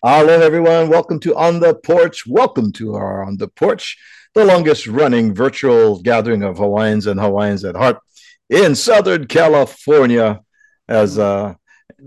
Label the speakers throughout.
Speaker 1: Hello, everyone. Welcome to On the Porch. Welcome to our On the Porch, the longest running virtual gathering of Hawaiians and Hawaiians at heart in Southern California. As uh,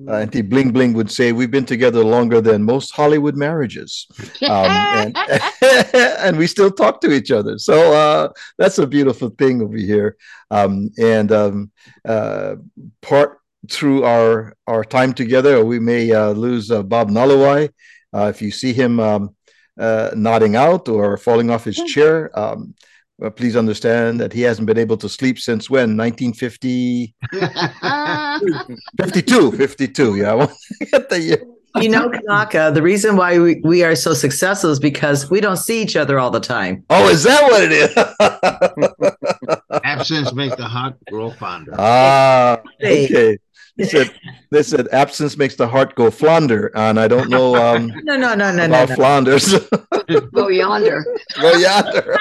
Speaker 1: Auntie Bling Bling would say, we've been together longer than most Hollywood marriages. Um, and, and we still talk to each other. So uh, that's a beautiful thing over here. Um, and um, uh, part through our our time together, we may uh, lose uh, Bob Nalawai. Uh, if you see him um, uh, nodding out or falling off his chair, um, well, please understand that he hasn't been able to sleep since when? 1950 52 52 yeah. The
Speaker 2: year. you know Kanaka, the reason why we, we are so successful is because we don't see each other all the time.
Speaker 1: Oh is that what it is?
Speaker 3: Absence makes the heart grow fonder.
Speaker 1: Ah okay they said they said absence makes the heart go flounder, and I don't know. Um,
Speaker 2: no, no, no, no,
Speaker 1: about
Speaker 2: no,
Speaker 1: Flanders.
Speaker 4: go yonder.
Speaker 1: go yonder.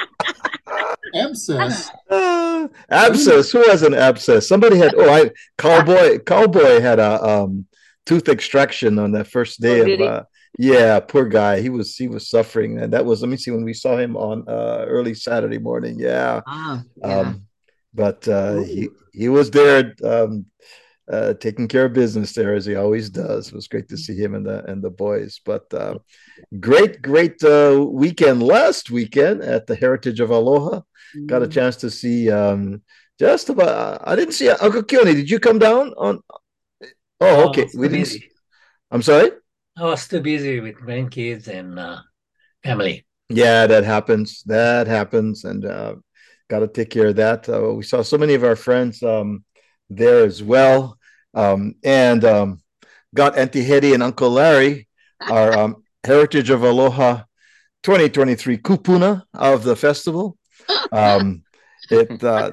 Speaker 5: abscess.
Speaker 1: Uh, abscess. Who has an abscess? Somebody had. Oh, I cowboy. Cowboy had a um, tooth extraction on that first day oh, of. Uh, yeah, poor guy. He was he was suffering, and that was. Let me see when we saw him on uh, early Saturday morning. Yeah. Ah, yeah. Um, but uh, he he was there. Um, uh, taking care of business there as he always does. It was great to see him and the and the boys. But uh, great, great uh, weekend last weekend at the Heritage of Aloha. Mm-hmm. Got a mm. chance to see um, just about. I didn't see Uncle Keone. Did you come down on? Oh, okay. we didn't. See... I'm sorry.
Speaker 6: I was too busy with grandkids and uh, family.
Speaker 1: Yeah, that happens. That happens, and uh, got to take care of that. Uh, we saw so many of our friends um, there as well um, and um, got Auntie Hetty and Uncle Larry, our um, Heritage of Aloha 2023 kupuna of the festival. Um, it uh,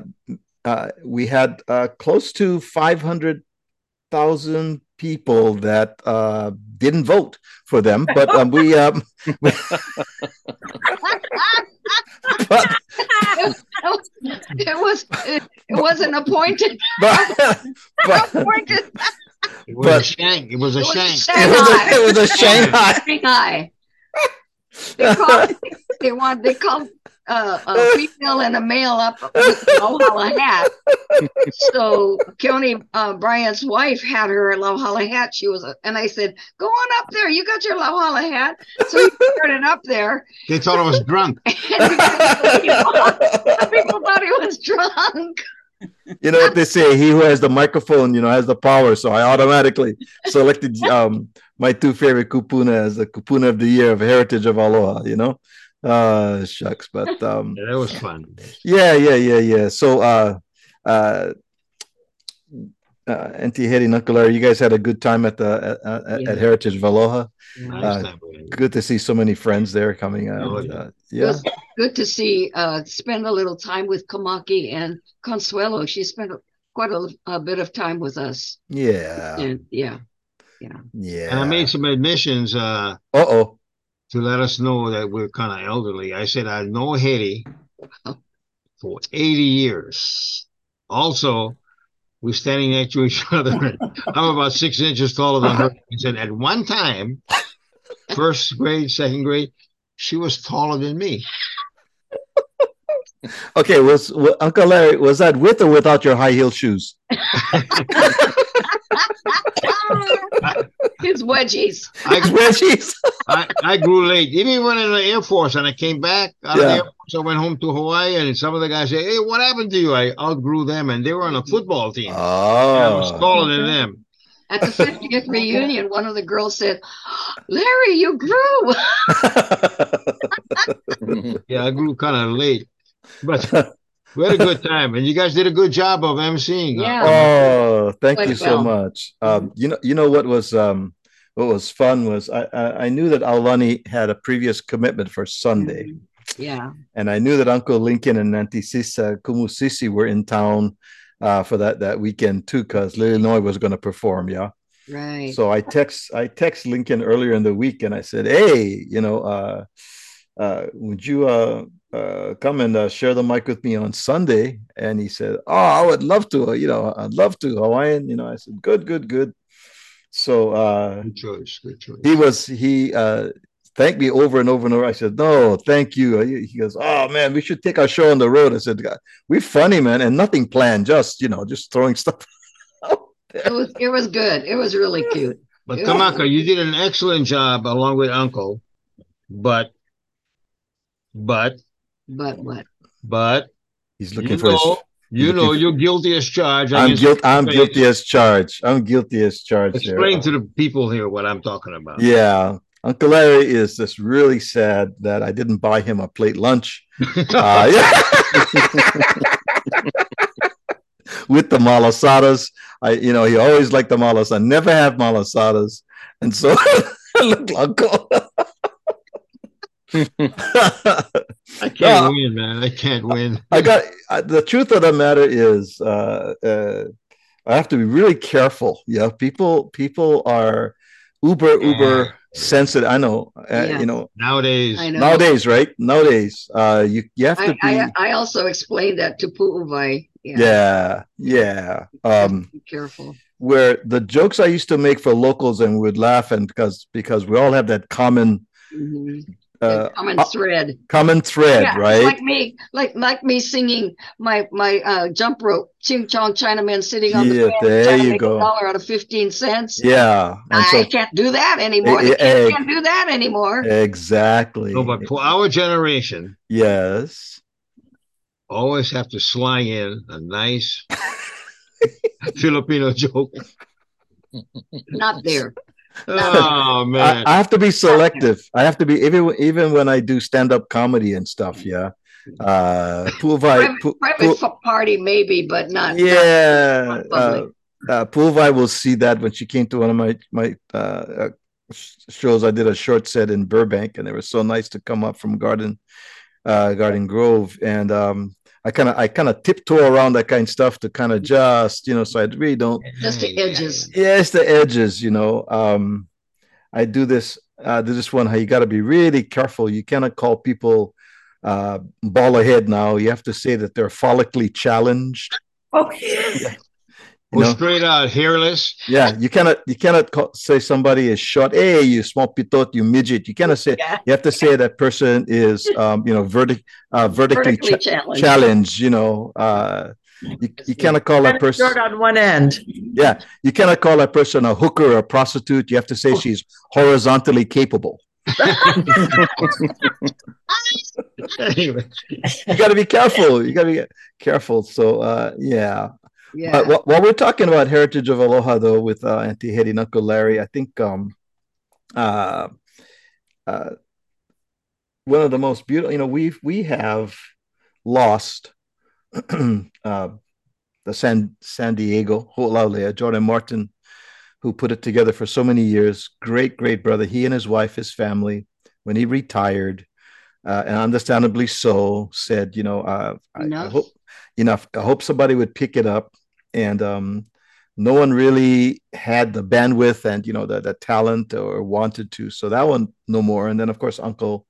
Speaker 1: uh, we had uh, close to 500,000 people that uh, didn't vote for them, but um, we. Um, but,
Speaker 4: it was it, wasn't appointed. But,
Speaker 3: but, appointed. It was but, a shank. It was a shank.
Speaker 1: It was a, it was a Shanghai.
Speaker 4: Shanghai. They, called, they want they called uh, a female and a male up with Lauhala hat. so County uh, Bryant's wife had her Lauhala hat. She was, a, and I said, "Go on up there. You got your Lauhala hat." So he started up there.
Speaker 3: They thought I was drunk.
Speaker 4: people, people thought he was drunk.
Speaker 1: You know what they say? He who has the microphone, you know, has the power. So I automatically selected um, my two favorite kupuna as the kupuna of the year of Heritage of Aloha. You know, uh shucks but um
Speaker 3: yeah, that was fun
Speaker 1: yeah yeah yeah yeah so uh uh uh, Auntie Hetty Knuckler, you guys had a good time at the at, yeah. at Heritage of Aloha. Nice uh, good to see so many friends there coming out. Oh, yeah, uh, yeah.
Speaker 4: good to see. Uh, spend a little time with Kamaki and Consuelo. She spent quite a, a bit of time with us.
Speaker 1: Yeah,
Speaker 4: and yeah, yeah,
Speaker 1: yeah.
Speaker 3: And I made some admissions. Uh
Speaker 1: oh
Speaker 3: to let us know that we're kind of elderly. I said, I know Haiti for 80 years. Also, we're standing next to each other. I'm about six inches taller than her. He said, at one time, first grade, second grade, she was taller than me.
Speaker 1: Okay, was, was Uncle Larry, was that with or without your high heel shoes?
Speaker 4: His wedgies.
Speaker 1: I, wedgies.
Speaker 3: I, I grew late. Even when in the Air Force and I came back out yeah. of the Air Force, I went home to Hawaii and some of the guys say, Hey, what happened to you? I outgrew them and they were on a football team.
Speaker 1: Oh.
Speaker 3: I was oh. taller than them.
Speaker 4: At the 50th reunion, one of the girls said, Larry, you grew.
Speaker 3: yeah, I grew kind of late. But we had a good time, and you guys did a good job of emceeing.
Speaker 4: Yeah.
Speaker 1: Oh, thank Quite you so much. Um, you know, you know what was um, what was fun was I, I, I knew that Aulani had a previous commitment for Sunday.
Speaker 4: Mm-hmm. Yeah.
Speaker 1: And I knew that Uncle Lincoln and Auntie Sisa Kumusisi were in town uh, for that that weekend too, because Illinois was going to perform. Yeah.
Speaker 4: Right.
Speaker 1: So I text I text Lincoln earlier in the week and I said, hey, you know, uh, uh, would you uh, uh, come and uh, share the mic with me on Sunday? And he said, oh, I would love to. You know, I'd love to Hawaiian. You know, I said, good, good, good. so uh,
Speaker 3: Good choice. Good choice.
Speaker 1: he was he uh thanked me over and over and over. I said, "No, thank you." He he goes, "Oh man, we should take our show on the road." I said, "We're funny, man, and nothing planned. Just you know, just throwing stuff." out
Speaker 4: It was it was good. It was really cute.
Speaker 3: But
Speaker 4: Yeah.
Speaker 3: Kamaka, you did an excellent job along with Uncle. But, but,
Speaker 4: But what?
Speaker 3: but,
Speaker 1: He's
Speaker 3: you
Speaker 1: looking for. His,
Speaker 3: know, you know,
Speaker 1: for-
Speaker 3: you're guilty as charged.
Speaker 1: I'm
Speaker 3: against
Speaker 1: guilty. I'm guilty as charged. I'm guilty as charged. there.
Speaker 3: Explain to the people here what I'm talking about.
Speaker 1: Yeah, Uncle Larry is just really sad that I didn't buy him a plate lunch. Uh, yeah. With the malasadas, I you know he always liked the malas. I never have malasadas, and so look, Uncle.
Speaker 3: I can't
Speaker 1: No.
Speaker 3: win, man. I can't win.
Speaker 1: I got uh, the truth of the matter is uh, uh, I have to be really careful. Yeah, people people are uber uber sensitive. I know. Uh,
Speaker 4: Yeah.
Speaker 1: You know
Speaker 3: Nowadays,
Speaker 4: I know.
Speaker 1: nowadays, right? Nowadays, uh, you you have to
Speaker 4: I,
Speaker 1: be.
Speaker 4: I I also explained that to Pu'uvai.
Speaker 1: yeah, yeah. Um,
Speaker 4: Be careful.
Speaker 1: where the jokes I used to make for locals and would laugh and because because we all have that common
Speaker 4: Mhm.
Speaker 1: Uh,
Speaker 4: common
Speaker 1: uh,
Speaker 4: thread.
Speaker 1: common thread,
Speaker 4: Yeah,
Speaker 1: right?
Speaker 4: Like me, like like me singing my my uh, jump rope, Ching Chong Chinaman sitting on the
Speaker 1: Yeah,
Speaker 4: fence
Speaker 1: there
Speaker 4: trying to
Speaker 1: you
Speaker 4: make
Speaker 1: go.
Speaker 4: a dollar out of fifteen cents.
Speaker 1: yeah, and
Speaker 4: I
Speaker 1: so
Speaker 4: can't do that anymore. The kids
Speaker 1: eh,
Speaker 4: can't do that anymore.
Speaker 1: exactly.
Speaker 3: no, but for our generation,
Speaker 1: yes.
Speaker 3: always have to slang in a nice Filipino joke.
Speaker 4: Not there.
Speaker 3: Oh
Speaker 1: I,
Speaker 3: man,
Speaker 1: I have to be selective. I have to be even even when I do stand up comedy and stuff. Yeah, uh, Pu'uvai,
Speaker 4: Private,
Speaker 1: Pu-
Speaker 4: private
Speaker 1: Pu-
Speaker 4: f- party maybe, but not.
Speaker 1: yeah,
Speaker 4: not
Speaker 1: uh,
Speaker 4: public.
Speaker 1: uh, Pu'uvai will see that when she came to one of my my uh, uh, shows. I did a short set in Burbank, and it was so nice to come up from Garden uh, Garden Grove, and um, I kind of I kind of tiptoe around that kind of stuff to kind of just you know, so I really don't
Speaker 4: just the edges.
Speaker 1: yeah, it's the edges, you know. Um, I do this, uh, do this one. How you got to be really careful. You cannot call people uh, ball ahead now. You have to say that they're follically challenged.
Speaker 2: Oh,
Speaker 1: You
Speaker 3: go
Speaker 1: know,
Speaker 3: straight out, hairless.
Speaker 1: yeah, you cannot you cannot call, say somebody is short. Hey, you small pitot, you midget. You cannot say.
Speaker 2: Yeah.
Speaker 1: You have to say that person is, um, you know, vertic, uh, vertically,
Speaker 4: Vertically
Speaker 1: cha-
Speaker 4: challenged.
Speaker 1: challenged. You know, uh, you, you cannot call that person.
Speaker 2: short on one end.
Speaker 1: Yeah, you cannot call that person a hooker or a prostitute. You have to say she's horizontally capable.
Speaker 3: anyway,
Speaker 1: You got to be careful. You got to be careful. So, uh, yeah.
Speaker 4: Yeah.
Speaker 1: But while, while we're talking about Heritage of Aloha, though, with uh, Auntie Hetty and Uncle Larry, I think um, uh, uh, one of the most beautiful, you know, we've we have lost uh, the San San Diego Ho'olaulea, Jordan Martin, who put it together for so many years. Great, great brother. He and his wife, his family, when he retired, uh, and understandably so, said, you know, uh, I, I hope, you know, I hope somebody would pick it up, and um, no one really had the bandwidth and you know the the talent or wanted to. So that one no more. And then of course Uncle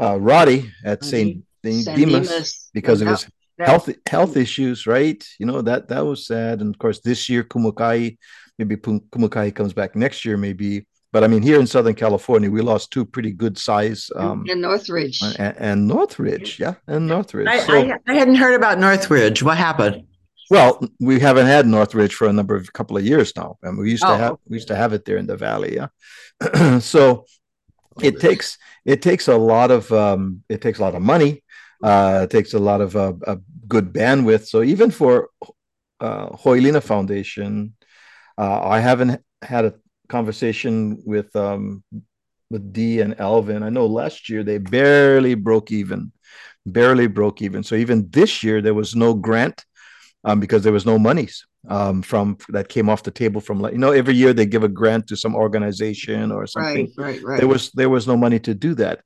Speaker 1: uh, Roddy at Saint
Speaker 4: San
Speaker 1: Dimas
Speaker 4: Dimas.
Speaker 1: because of his health health issues, right? You know that that was sad. And of course, this year Kumukai, maybe Kumukai comes back next year, maybe. But I mean, here in Southern California, we lost two pretty good size, um,
Speaker 4: in Northridge.
Speaker 1: and, and Northridge, yeah, and Northridge.
Speaker 2: I,
Speaker 1: So-
Speaker 2: I, I hadn't heard about Northridge. What happened?
Speaker 1: well, we haven't had Northridge for a number of couple of years now, and we used to
Speaker 2: Oh,
Speaker 1: have we used to have it there in the valley, yeah. so it takes it takes a lot of um, it takes a lot of money. Uh, it takes a lot of uh, uh, good bandwidth. So even for uh, Hoylina Foundation, uh, I haven't had a conversation with um, with Dee and Alvin. I know last year they barely broke even, barely broke even. So even this year there was no grant um, because there was no monies um, from that came off the table from like you know every year they give a grant to some organization or something
Speaker 4: Right, right, right.
Speaker 1: there was there was no money to do that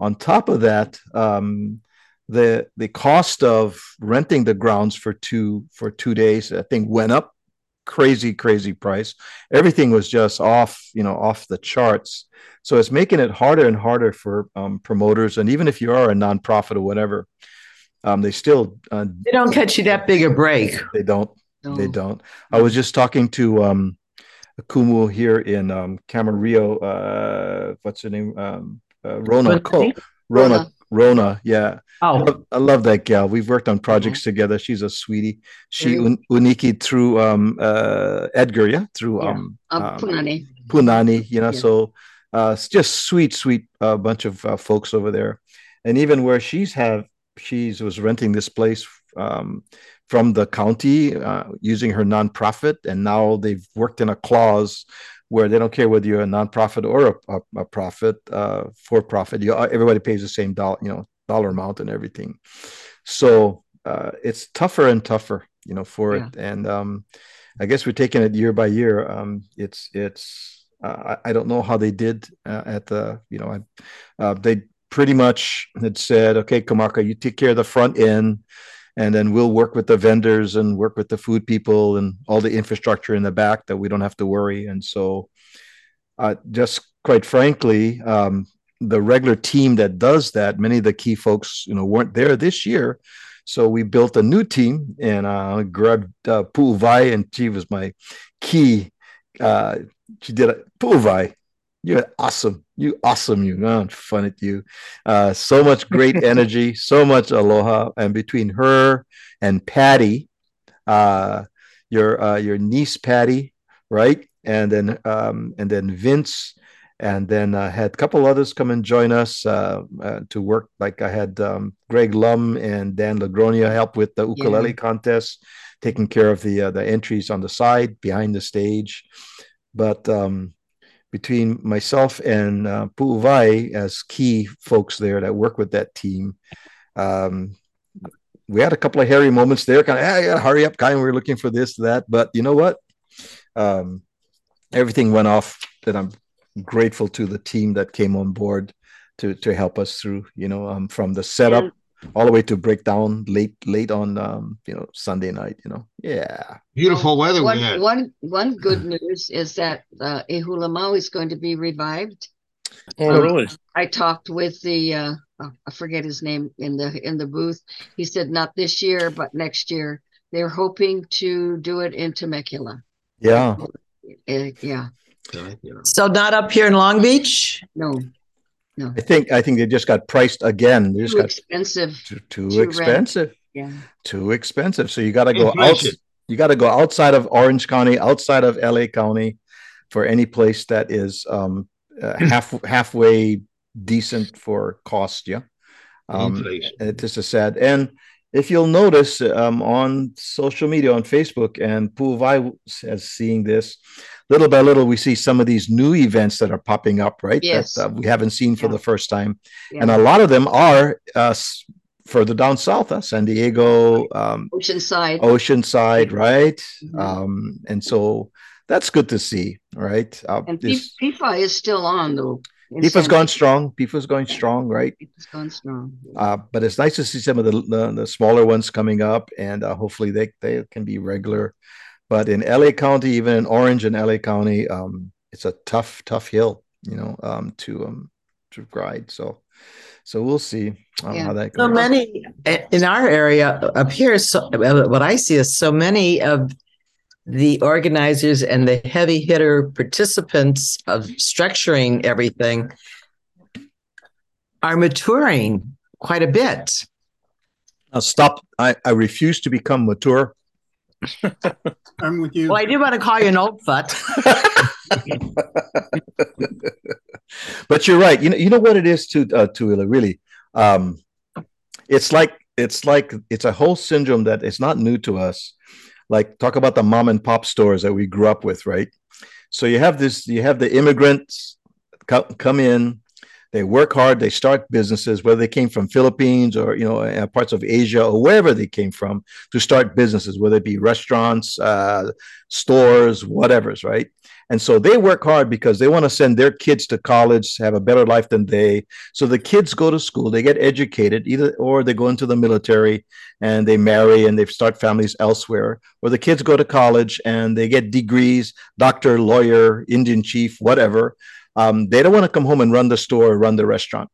Speaker 1: on top of that um the the cost of renting the grounds for two for two days i think went up crazy crazy price everything was just off you know off the charts so it's making it harder and harder for um, promoters and even if you are a nonprofit or whatever um, they still uh,
Speaker 2: They don't catch you that big a break.
Speaker 1: they don't
Speaker 4: No.
Speaker 1: they don't. I was just talking to um, Kumu here in um, Camarillo. Uh, what's her name? Um, uh, Rona. Co- Rona. Rona. Yeah. I
Speaker 2: Oh,
Speaker 1: love, I love that gal. We've worked on projects together. She's a sweetie. She
Speaker 4: Very-
Speaker 1: un- uniki through um uh Edgar, yeah, through
Speaker 4: Yeah.
Speaker 1: um,
Speaker 4: Um,
Speaker 1: um,
Speaker 4: Punani.
Speaker 1: Punani, you know,
Speaker 4: Yeah.
Speaker 1: so uh, it's just sweet, sweet uh, bunch of uh, folks over there. And even where she's have, she's was renting this place um, from the county uh, using her nonprofit. And now they've worked in a clause where they don't care whether you're a nonprofit or a, a, a profit, uh, for profit. You, everybody pays the same dollar, you know, dollar amount and everything. So uh, it's tougher and tougher, you know, for
Speaker 4: Yeah.
Speaker 1: it. And um, I guess we're taking it year by year. Um, it's it's uh, I, I don't know how they did uh, at the you know I, uh, they pretty much had said okay Kamaka you take care of the front end and then we'll work with the vendors and work with the food people and all the infrastructure in the back that we don't have to worry and so uh, just quite frankly um, the regular team that does that many of the key folks you know weren't there this year so we built a new team and uh, grabbed uh, Vai, and she was my key. Uh, she did a Vai. You're awesome. You awesome. You oh, fun at you. Uh, so much great energy, so much aloha, and between her and Patty, uh, your uh, your niece Patty, right, and then um, and then Vince and then I had a couple others come and join us uh, uh, to work. Like I had um, Greg Lum and Dan Lagronia help with the ukulele contest, taking care of the uh, the entries on the side behind the stage. But um, between myself and uh, Pu'uvai as key folks there that work with that team, um, we had a couple of hairy moments there. Kind of, hey, gotta hurry up, kind. We were looking for this, that, but you know what? Um, everything went off that I'm grateful to the team that came on board to to help us through you know um, from the setup all the way to breakdown late late on um, you know sunday night you know yeah
Speaker 3: Beautiful weather we
Speaker 4: One,
Speaker 3: had.
Speaker 4: one, one good news is that uh, Ehulamau is going to be revived.
Speaker 7: Oh,
Speaker 4: Um,
Speaker 7: really?
Speaker 4: I talked with the uh, oh, I forget his name in the in the booth. He said not this year, but next year. They're hoping to do it in Temecula.
Speaker 1: yeah
Speaker 4: Uh, yeah,
Speaker 2: so not up here in Long Beach?
Speaker 4: no,
Speaker 1: i think i think they just got priced again they just
Speaker 4: too
Speaker 1: got
Speaker 4: expensive.
Speaker 1: too, too
Speaker 4: to rent.
Speaker 1: expensive
Speaker 4: Yeah,
Speaker 1: too expensive so you got to go out you got to go outside of orange county outside of la county for any place that is um, uh, half halfway decent for cost yeah um,
Speaker 3: Inflation.
Speaker 1: It just is sad. And if you'll notice um, on social media, on Facebook, and Pu'uvai is seeing this, little by little, we see some of these new events that are popping up, right?
Speaker 4: Yes.
Speaker 1: That uh, we haven't seen for
Speaker 4: Yeah.
Speaker 1: the first time.
Speaker 4: yeah.
Speaker 1: And a lot of them are uh, further down south, uh, San Diego, um,
Speaker 4: Oceanside.
Speaker 1: Oceanside, right?
Speaker 4: Mhm.
Speaker 1: Um, and so that's good to see, right? Uh,
Speaker 4: and
Speaker 1: this,
Speaker 4: PIFA is still on though.
Speaker 1: PIFA's gone strong. PIFA's going strong, right?
Speaker 4: PIFA's gone strong.
Speaker 1: Uh, but it's nice to see some of the, the, the smaller ones coming up, and uh, hopefully they, they can be regular. But in LA County, even in Orange and LA County, um, it's a tough, tough hill, you know, um, to um, to ride. So, so we'll see um,
Speaker 4: Yeah.
Speaker 1: how that goes.
Speaker 2: So many in our area up here. So what I see is so many of the organizers and the heavy hitter participants of structuring everything are maturing quite a bit.
Speaker 1: Now stop. I, I refuse to become mature.
Speaker 5: I'm with you.
Speaker 2: Well, I do want to call you an old foot.
Speaker 1: but you're right. You know, you know what it is to uh, to really. Um, it's like it's like it's a whole syndrome that is not new to us. Like talk about the mom and pop stores that we grew up with, right? So you have this, you have the immigrants co- come in, they work hard, they start businesses, whether they came from Philippines or you know uh, parts of Asia or wherever they came from to start businesses, whether it be restaurants, uh, stores, whatever's right. And so they work hard because they want to send their kids to college, have a better life than they. So the kids go to school, they get educated, either or they go into the military and they marry and they start families elsewhere, or the kids go to college and they get degrees, doctor, lawyer, Indian chief, whatever. Um, they don't want to come home and run the store or run the restaurant.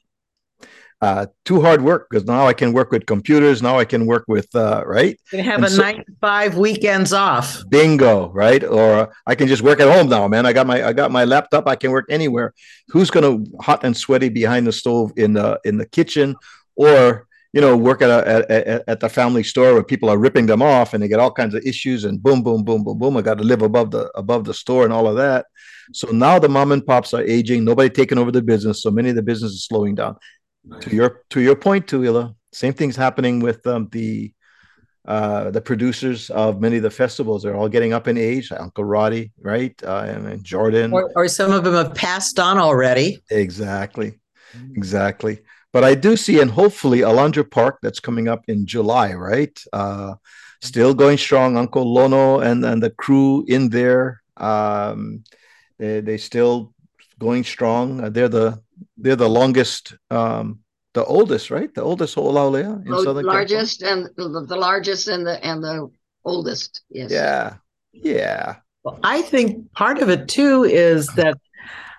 Speaker 1: uh, too hard work because now I can work with computers. Now I can work with uh, right.
Speaker 2: You have
Speaker 1: And
Speaker 2: a
Speaker 1: so-
Speaker 2: nine to five weekends off.
Speaker 1: Bingo, right? Or I can just work at home now, man. I got my I got my laptop. I can work anywhere. Who's gonna hot and sweaty behind the stove in the in the kitchen, or you know, work at a at, at, at the family store where people are ripping them off and they get all kinds of issues and boom, boom, boom, boom, boom. I got to live above the above the store and all of that. So now the mom and pops are aging. Nobody taking over the business. So many of the business is slowing down. To your to your point, Tuila, same thing's happening with um, the uh, the producers of many of the festivals. They're all getting up in age. Uncle Roddy, right, uh, and, and Jordan.
Speaker 2: Or, or some of them have passed on already.
Speaker 1: Exactly, exactly. But I do see, and hopefully, Alondra Park that's coming up in July, right? Uh, still going strong. Uncle Lono and and the crew in there. Um, they they still going strong. Uh, they're the they're the longest, um, the oldest, right? The oldest Ho'olaulea in
Speaker 4: The
Speaker 1: Southern California.
Speaker 4: largest and the, the largest and the and the oldest. Yes.
Speaker 1: Yeah, yeah.
Speaker 2: Well, I think part of it too is that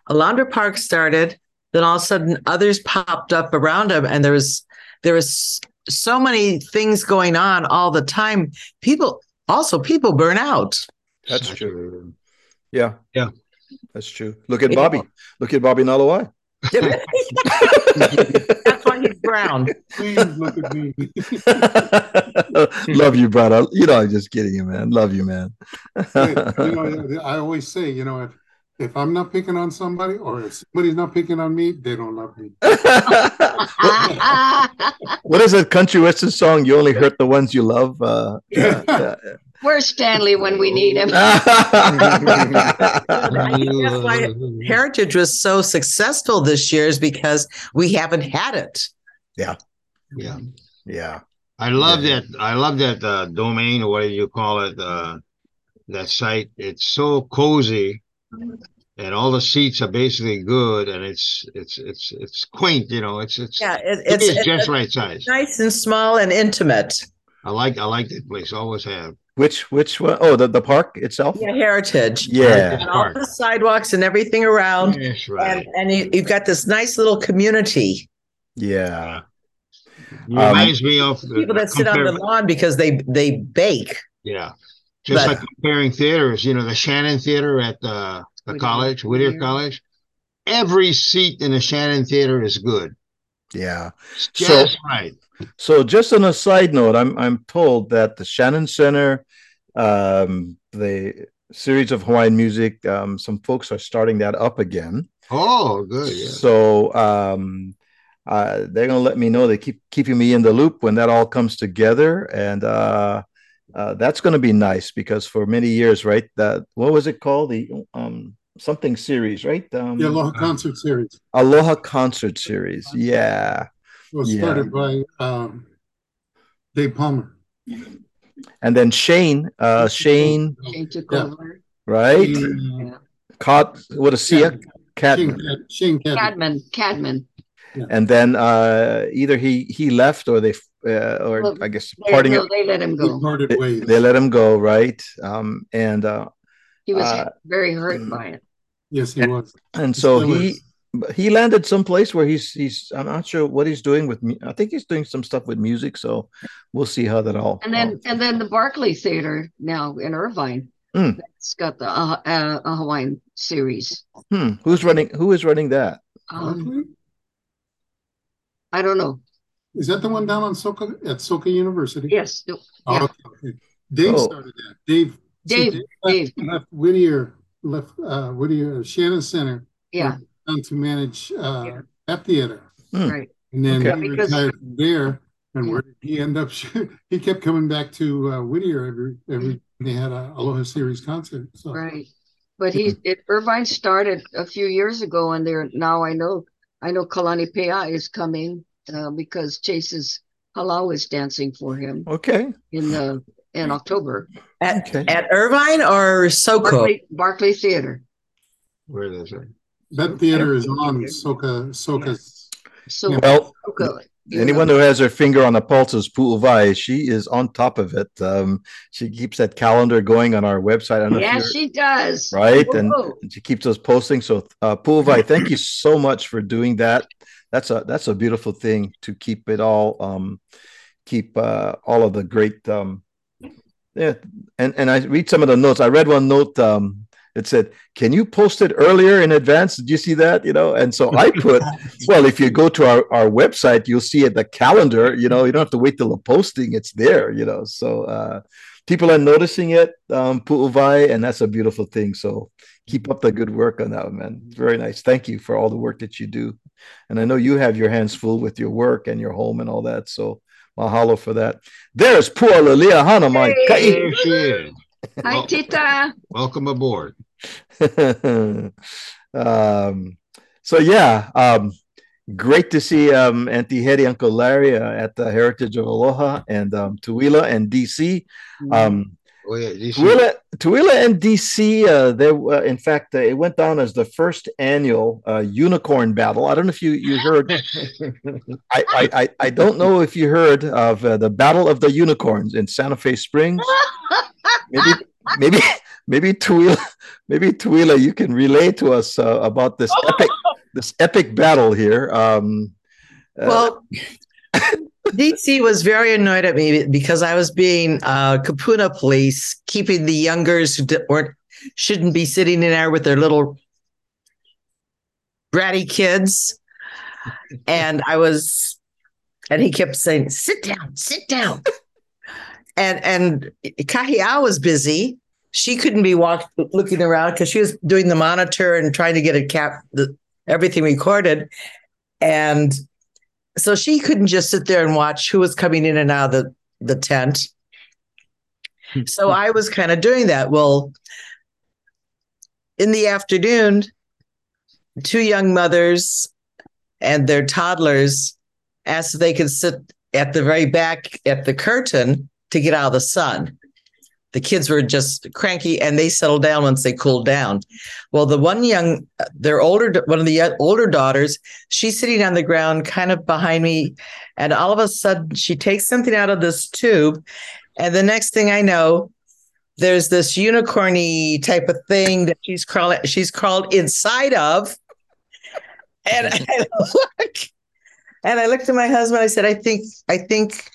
Speaker 2: Alondra Park started, then all of a sudden others popped up around him, and there was there was so many things going on all the time. People also people burn out.
Speaker 1: That's true. Yeah.
Speaker 3: Yeah.
Speaker 1: That's true. Look at Bobby. Look at Bobby Nalawai.
Speaker 2: That's why he's brown.
Speaker 5: Please look at me.
Speaker 1: Love you, brother. You know, I'm just kidding you, man. Love you, man.
Speaker 5: You know, I always say, you know, if if I'm not picking on somebody or if somebody's not picking on me, they don't love me.
Speaker 1: what is that country western song? You only hurt the ones you love. Uh, yeah, yeah.
Speaker 4: Where's Stanley when we need him?
Speaker 2: That's why Heritage was so successful this year is because we haven't had it.
Speaker 3: Yeah.
Speaker 1: yeah. Yeah.
Speaker 3: I love
Speaker 1: Yeah.
Speaker 3: that. I love that uh, domain or whatever you call it. Uh, that site. It's so cozy, and all the seats are basically good, and it's it's it's it's quaint. You know, it's it's
Speaker 2: Yeah, it,
Speaker 3: it's,
Speaker 2: it's,
Speaker 3: it's just
Speaker 2: it's
Speaker 3: right size.
Speaker 2: nice and small and intimate.
Speaker 3: I like I like that place. Always have.
Speaker 1: Which which one? Oh, the, the park itself?
Speaker 2: Yeah, Heritage.
Speaker 1: Yeah.
Speaker 2: And all the sidewalks and everything around.
Speaker 3: That's right.
Speaker 2: And, and you, you've got this nice little community.
Speaker 1: Yeah.
Speaker 3: It
Speaker 1: Um,
Speaker 3: reminds me of the-
Speaker 2: People that sit on the lawn because they they bake.
Speaker 3: Yeah. Just
Speaker 2: But-
Speaker 3: like comparing theaters, you know, the Shannon Theater at the, the
Speaker 4: Whittier.
Speaker 3: college, Whittier
Speaker 4: Whittier.
Speaker 3: College. Every seat in the Shannon Theater is good.
Speaker 1: Yeah.
Speaker 3: It's
Speaker 1: So-
Speaker 3: right.
Speaker 1: So, just on a side note, I'm I'm told that the Shannon Center, um, the series of Hawaiian music, um, some folks are starting that up again.
Speaker 3: Oh, good. Yeah.
Speaker 1: So, um, uh, they're gonna let me know. They keep keeping me in the loop when that all comes together, and uh, uh, that's gonna be nice because for many years, right? That what was it called? The um something series, right? Um,
Speaker 5: The Aloha Concert Series
Speaker 1: Aloha Concert Series. Yeah.
Speaker 5: Was
Speaker 1: Yeah.
Speaker 5: started by um, Dave Palmer.
Speaker 1: And then Shane, uh, Shane,
Speaker 4: Shane took
Speaker 5: Yeah.
Speaker 4: over.
Speaker 1: right?
Speaker 5: Shane, uh,
Speaker 1: Caught what a Sia
Speaker 5: Shane
Speaker 1: Cadman.
Speaker 5: Cad- Shane Cadman.
Speaker 4: Cadman, Cadman.
Speaker 1: And then uh, either he he left or they uh, or
Speaker 4: Well,
Speaker 1: I guess
Speaker 4: They,
Speaker 1: parting
Speaker 4: no, they let him go.
Speaker 5: parted
Speaker 1: they, they let him go, right? Um, and uh,
Speaker 4: He was
Speaker 1: uh,
Speaker 4: very hurt by it.
Speaker 5: Yes, he was.
Speaker 1: and so he
Speaker 5: is.
Speaker 1: But he landed someplace where he's he's I'm not sure what he's doing with me. I think he's doing some stuff with music, so we'll see how that all.
Speaker 4: And then and then the Barclay Theater now in Irvine.
Speaker 1: Mm.
Speaker 4: It's got the uh, uh, a Hawaiian series.
Speaker 1: hmm, who's running? Who is running that?
Speaker 4: Um, I don't know.
Speaker 5: Is that the one down on Soka at Soka University?
Speaker 4: Yes,
Speaker 5: Oh,
Speaker 4: yeah.
Speaker 5: okay, okay. Dave
Speaker 1: Oh.
Speaker 5: started that. Dave. see,
Speaker 4: Dave,
Speaker 5: left, left Whittier, left uh, Whittier Shannon Center
Speaker 4: yeah,
Speaker 5: down to manage uh,
Speaker 4: Yeah.
Speaker 5: that theater,
Speaker 1: Hmm.
Speaker 4: right.
Speaker 5: and then
Speaker 1: Okay.
Speaker 5: he
Speaker 4: Because-
Speaker 5: retired from there. And where did he end up? he kept coming back to uh, Whittier every every. They had a Aloha Series concert. So
Speaker 4: Right. But he it Irvine started a few years ago and they're now I know I know Kalani Pe'a is coming uh, because Chase's Halau is dancing for him
Speaker 1: Okay,
Speaker 4: in the in October.
Speaker 2: At,
Speaker 1: Okay.
Speaker 2: at Irvine or Soka?
Speaker 4: Barclay, Barclay Theater.
Speaker 3: Where is it?
Speaker 5: That theater is on Soka Soka's.
Speaker 4: So
Speaker 1: well,
Speaker 4: okay, you
Speaker 1: Anyone
Speaker 4: know,
Speaker 1: who has her finger on the pulse is Pu'uvai. She is on top of it. Um, she keeps that calendar going on our website. I don't know if
Speaker 4: yeah, she does.
Speaker 1: right, and,
Speaker 4: Whoa.
Speaker 1: and she keeps us posting. So, uh, Pu'uvai, thank you so much for doing that. that's a that's a beautiful thing to keep it all um, keep uh, all of the great um, yeah and and I read some of the notes. I read one note um, it said, "Can you post it earlier in advance?" Did you see that? You know, and so I put, well, if you go to our, our website, you'll see it the calendar. You know, you don't have to wait till the posting; it's there. You know, so uh, people are noticing it, um, Pu'uvai, and that's a beautiful thing. So keep up the good work on that, man. Very nice. Thank you for all the work that you do, and I know you have your hands full with your work and your home and all that. So mahalo for that. There's Pua Lalia Hana, my kai.
Speaker 3: There she is.
Speaker 4: Hi, Tita.
Speaker 3: Welcome aboard.
Speaker 1: um, so yeah, um, great to see um, Auntie Hetty, Uncle Larry uh, at the Heritage of Aloha and um, Tuila and DC. Um,
Speaker 3: Oh yeah, you see-
Speaker 1: Tuila, Tuila and DC. Uh, there, uh, in fact, uh, it went down as the first annual uh, unicorn battle. I don't know if you you heard. I, I I I don't know if you heard of uh, the Battle of the Unicorns in Santa Fe Springs. Maybe maybe maybe Tuila, maybe Tuila, you can relay to us uh, about this epic this epic battle here. Um, uh,
Speaker 2: Well, DC was very annoyed at me because I was being uh, Kapuna police, keeping the youngers who weren't shouldn't be sitting in there with their little bratty kids, and I was, and he kept saying, "Sit down, sit down," and and Kahia was busy. She couldn't be walk looking around because she was doing the monitor and trying to get a cap the, everything recorded, and so she couldn't just sit there and watch who was coming in and out of the, the tent. Hmm. so I was kind of doing that. Well, in the afternoon, two young mothers and their toddlers asked if they could sit at the very back at the curtain to get out of the sun. The kids were just cranky and they settled down once they cooled down. Well, the one young, their older, one of the older daughters, she's sitting on the ground kind of behind me. And all of a sudden, she takes something out of this tube. And the next thing I know, there's this unicorny type of thing that she's crawling, she's crawled inside of. And I look, and I looked at my husband. I said, I think, I think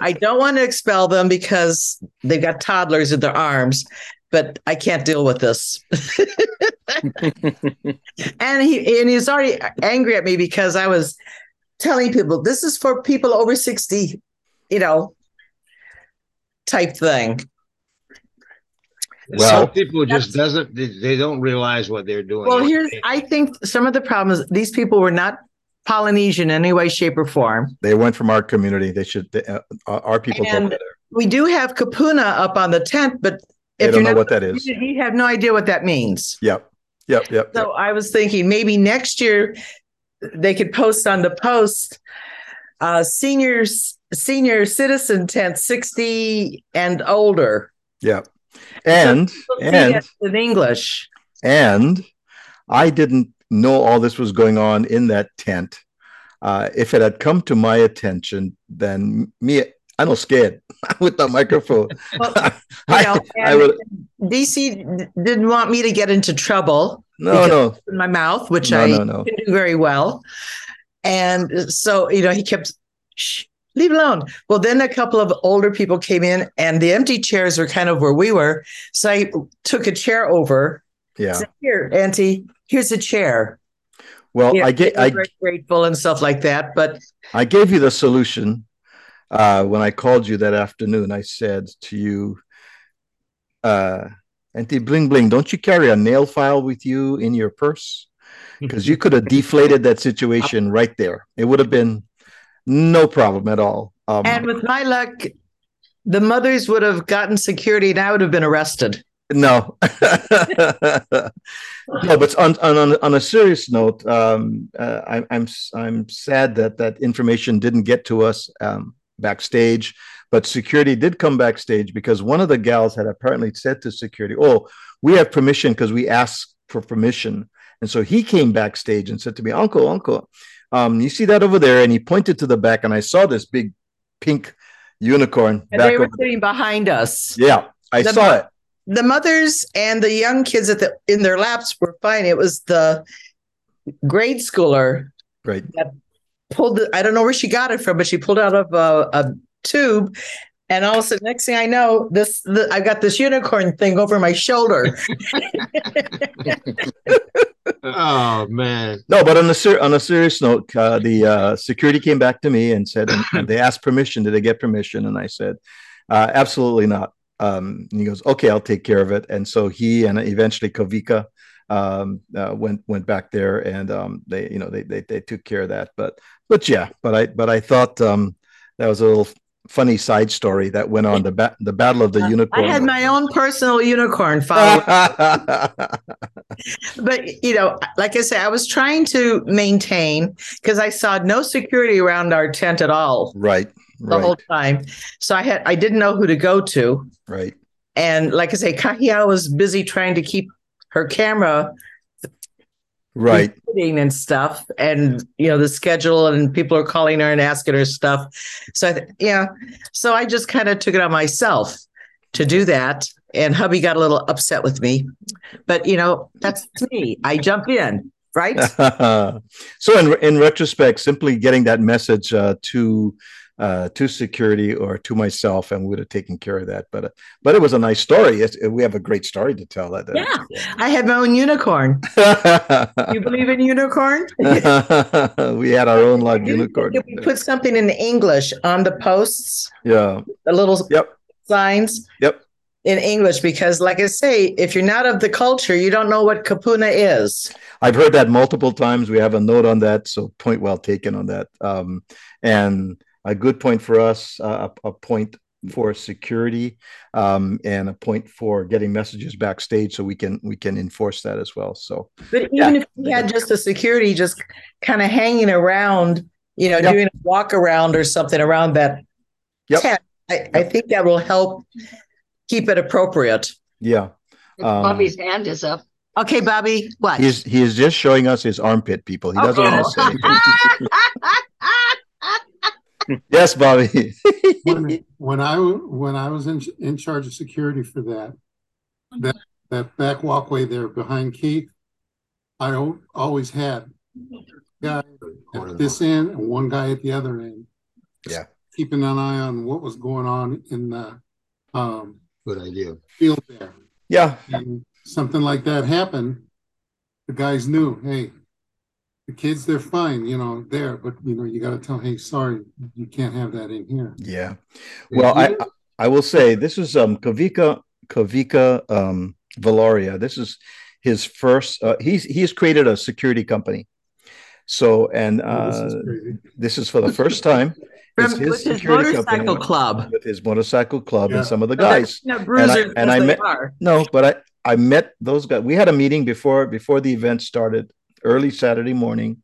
Speaker 2: I don't want to expel them because they've got toddlers in their arms, but I can't deal with this. and he and he's already angry at me because I was telling people this is for people over 60, you know, type thing.
Speaker 1: Well-
Speaker 3: some people just doesn't they, they don't realize what they're doing.
Speaker 2: Well, here's I think some of the problems these people were not Polynesian in any way, shape, or form.
Speaker 1: they went from our community. They should. They, uh, our our people
Speaker 2: And. We do have Kapuna up on the tent, but
Speaker 1: They
Speaker 2: if
Speaker 1: don't
Speaker 2: you're
Speaker 1: know
Speaker 2: not,
Speaker 1: what that is.
Speaker 2: you you have no idea what that means.
Speaker 1: Yep. Yep. Yep. yep.
Speaker 2: So I was thinking maybe next year they could post on the post uh seniors senior citizen tent 60 and older.
Speaker 1: Yep. And
Speaker 2: You'll
Speaker 1: and
Speaker 2: in English.
Speaker 1: and I didn't know all this was going on in that tent. Uh, if it had come to my attention, then me, I don't scared with the microphone.
Speaker 2: Well,
Speaker 1: I,
Speaker 2: know,
Speaker 1: I would
Speaker 2: DC didn't want me to get into trouble
Speaker 1: no, no,
Speaker 2: in my mouth, which
Speaker 1: No,
Speaker 2: I
Speaker 1: no, no.
Speaker 2: can do very well. And so, you know, he kept, Shh, leave alone. Well, then a couple of older people came in and the empty chairs were kind of where we were. So I took a chair over.
Speaker 1: yeah.
Speaker 2: Said, Here, Auntie, here's a chair.
Speaker 1: Well,
Speaker 2: You know,
Speaker 1: I get, I,
Speaker 2: very grateful and stuff like that. But
Speaker 1: I gave you the solution uh, when I called you that afternoon. I said to you, uh, Auntie Bling Bling, don't you carry a nail file with you in your purse? Because you could have deflated that situation right there. It would have been no problem at all. Um,
Speaker 2: and with my luck, the mothers would have gotten security and I would have been arrested.
Speaker 1: No, no, but on, on on a serious note, um, uh, I, I'm I'm sad that that information didn't get to us um, backstage. But security did come backstage because one of the gals had apparently said to security, "Oh, we have permission because we asked for permission." And so he came backstage and said to me, "Uncle, Uncle, um, you see that over there?" And he pointed to the back, and I saw this big pink unicorn
Speaker 2: And they were sitting behind us.
Speaker 1: Yeah, I
Speaker 2: The
Speaker 1: saw it.
Speaker 2: The mothers and the young kids at the in their laps were fine. It was the grade schooler
Speaker 1: Right.
Speaker 2: pulled the, I don't know where she got it from, but she pulled out of a, a tube. And all of a sudden, next thing I know, this the, I got this unicorn thing over my shoulder.
Speaker 3: Oh man.
Speaker 1: No, but on a ser- on a serious note, uh, the uh, security came back to me and said, and, and they asked permission. Did they get permission? And I said, uh, absolutely not. Um, and he goes, okay, I'll take care of it. And so he and eventually Kavika um, uh, went went back there, and um, they you know they, they they took care of that. But but yeah, but I but I thought um, that was a little funny side story that went on the ba- the battle of the
Speaker 2: I
Speaker 1: unicorn.
Speaker 2: I had my own personal unicorn follow. but you know, like I say, I was trying to maintain because I saw no security around our tent at all
Speaker 1: right,
Speaker 2: the
Speaker 1: right,
Speaker 2: whole time. So I had I didn't know who to go to.
Speaker 1: right.
Speaker 2: And like I say, Kahia was busy trying to keep her camera
Speaker 1: Right.
Speaker 2: and stuff, and you know the schedule, and people are calling her and asking her stuff. So I th- yeah, so I just kind of took it on myself to do that, and hubby got a little upset with me, but you know that's me. I jump in, right?
Speaker 1: so in in retrospect, simply getting that message uh, to uh, to security or to myself, and we would have taken care of that. But uh, but it was a nice story. It's, we have a great story to tell. That
Speaker 2: Yeah. I had my own unicorn. You believe in unicorn?
Speaker 1: we had our own live unicorn.
Speaker 2: If we put something in English on the posts,
Speaker 1: Yeah.
Speaker 2: the little
Speaker 1: Yep.
Speaker 2: signs.
Speaker 1: Yep.
Speaker 2: In English, because like I say, if you're not of the culture, you don't know what kapuna is.
Speaker 1: I've heard that multiple times. We have a note on that, so point well taken on that. Um, and a good point for us, uh, a, a point for security, um, and a point for getting messages backstage, so we can we can enforce that as well. So
Speaker 2: But
Speaker 1: Yeah.
Speaker 2: even if we had just a security just kind of hanging around, you know,
Speaker 1: Yep.
Speaker 2: doing a walk around or something around that
Speaker 1: Yep.
Speaker 2: tent, I, I think that will help keep it appropriate.
Speaker 1: yeah, Um,
Speaker 4: Bobby's hand is up.
Speaker 2: Okay, Bobby, what?
Speaker 1: he's he is just showing us his armpit. People, he doesn't want to say. anything. yes, Bobby.
Speaker 5: when, when I when I was in in charge of security for that that that back walkway there behind Keith, I always had guy at this end and one guy at the other end.
Speaker 1: Yeah.
Speaker 5: keeping an eye on what was going on in the um,
Speaker 3: Good idea.
Speaker 5: field there.
Speaker 1: yeah,
Speaker 5: And something like that happened, the guys knew, hey, the kids they're fine, you know, there, but you know, you got to tell, hey, sorry, you can't have that in here.
Speaker 1: yeah. Well, I I will say this is um Kavika Kavika um Valoria. This is his first. Uh, he's he's created a security company. So and
Speaker 5: Oh, this
Speaker 1: uh,
Speaker 5: is
Speaker 1: this is for the first time.
Speaker 2: From
Speaker 1: It's his
Speaker 2: with his
Speaker 1: security
Speaker 2: motorcycle
Speaker 1: company.
Speaker 2: club.
Speaker 1: with his motorcycle club
Speaker 5: Yeah.
Speaker 1: and some of the guys.
Speaker 2: not bruisers
Speaker 1: and I
Speaker 2: as they
Speaker 1: met-
Speaker 2: are.
Speaker 1: No, but I I met those guys. We had a meeting before before the event started early Saturday morning.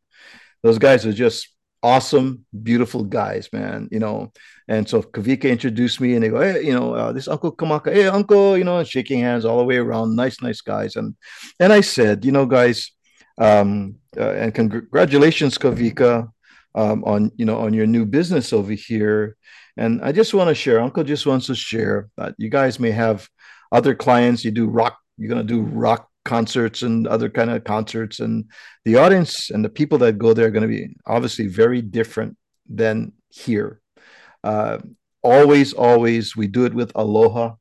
Speaker 1: Those guys are just awesome, beautiful guys, man. You know, and so Kavika introduced me, and they go, "Hey, you know, uh, this Uncle Kamaka, hey, Uncle," you know, shaking hands all the way around. Nice, nice guys. And and I said, you know, guys, um, uh, and congratulations, Kavika, um, on you know on your new business over here. And I just want to share. Uncle just wants to share that you guys may have other clients. You do rock. You're gonna do rock concerts and other kind of concerts, and the audience and the people that go there are going to be obviously very different than here. Uh, always, always, we do it with aloha.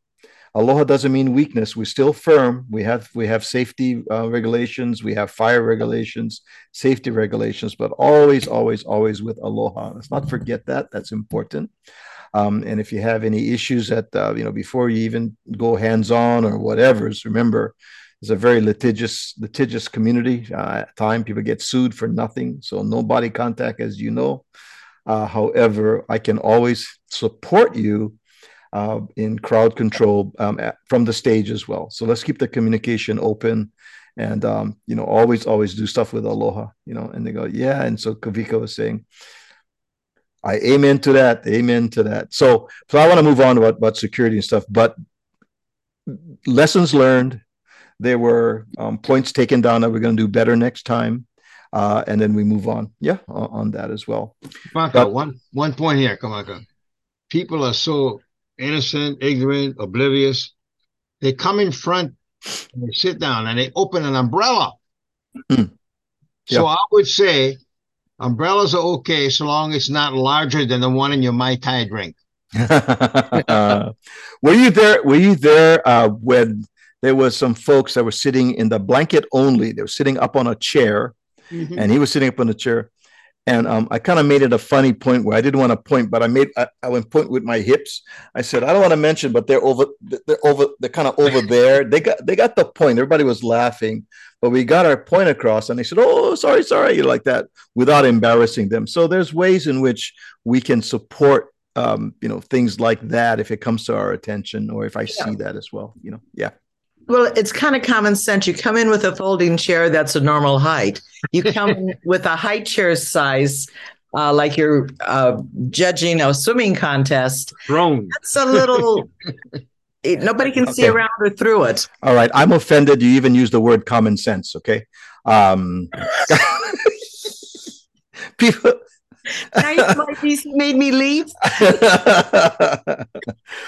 Speaker 1: Aloha doesn't mean weakness. We're still firm. We have we have safety uh, regulations. We have fire regulations, safety regulations, but always, always, always with aloha. Let's not forget that. That's important. Um, and if you have any issues that uh, you know before you even go hands on or whatever's, remember it's a very litigious litigious community. Uh, at time people get sued for nothing, so no body contact, as you know. Uh, however, I can always support you uh, in crowd control um, at, from the stage as well. So let's keep the communication open, and um, you know, always always do stuff with aloha. You know, and they go, yeah. And so Kavika was saying, I amen to that. Amen to that. So, so I want to move on about, about security and stuff, but lessons learned. There were um, points taken down that we're going to do better next time, uh, and then we move on. Yeah, on, on that as well.
Speaker 3: Kamaka,
Speaker 1: But-
Speaker 3: one one point here, Kamaka. People are so innocent, ignorant, oblivious. They come in front and they sit down and they open an umbrella.
Speaker 1: Hmm.
Speaker 3: So I would say Umbrellas are okay so long as it's not larger than the one in your Mai Tai drink.
Speaker 1: uh, were you there? Were you there uh, when there was some folks that were sitting in the blanket only? They were sitting up on a chair,
Speaker 4: Mhm.
Speaker 1: and he was sitting up on a chair. And um, I kind of made it a funny point where I didn't want to point, but I made I, I went point with my hips. I said I don't want to mention, but they're over. They're over. They're kind of over there. They got they got the point. Everybody was laughing, but we got our point across, and they said, "Oh, sorry, sorry," you like that, without embarrassing them. So there's ways in which we can support, um, you know, things like that if it comes to our attention, or if I see that as well. You know, yeah.
Speaker 2: Well, it's kind of common sense. You come in with a folding chair that's a normal height. You come with a high chair size, uh, like you're uh, judging a swimming contest.
Speaker 3: Throne.
Speaker 2: That's a little. it- nobody can see around or through it.
Speaker 1: All right, I'm offended. You even use the word common sense. Okay. Um, people.
Speaker 2: Now you might be- made me leave.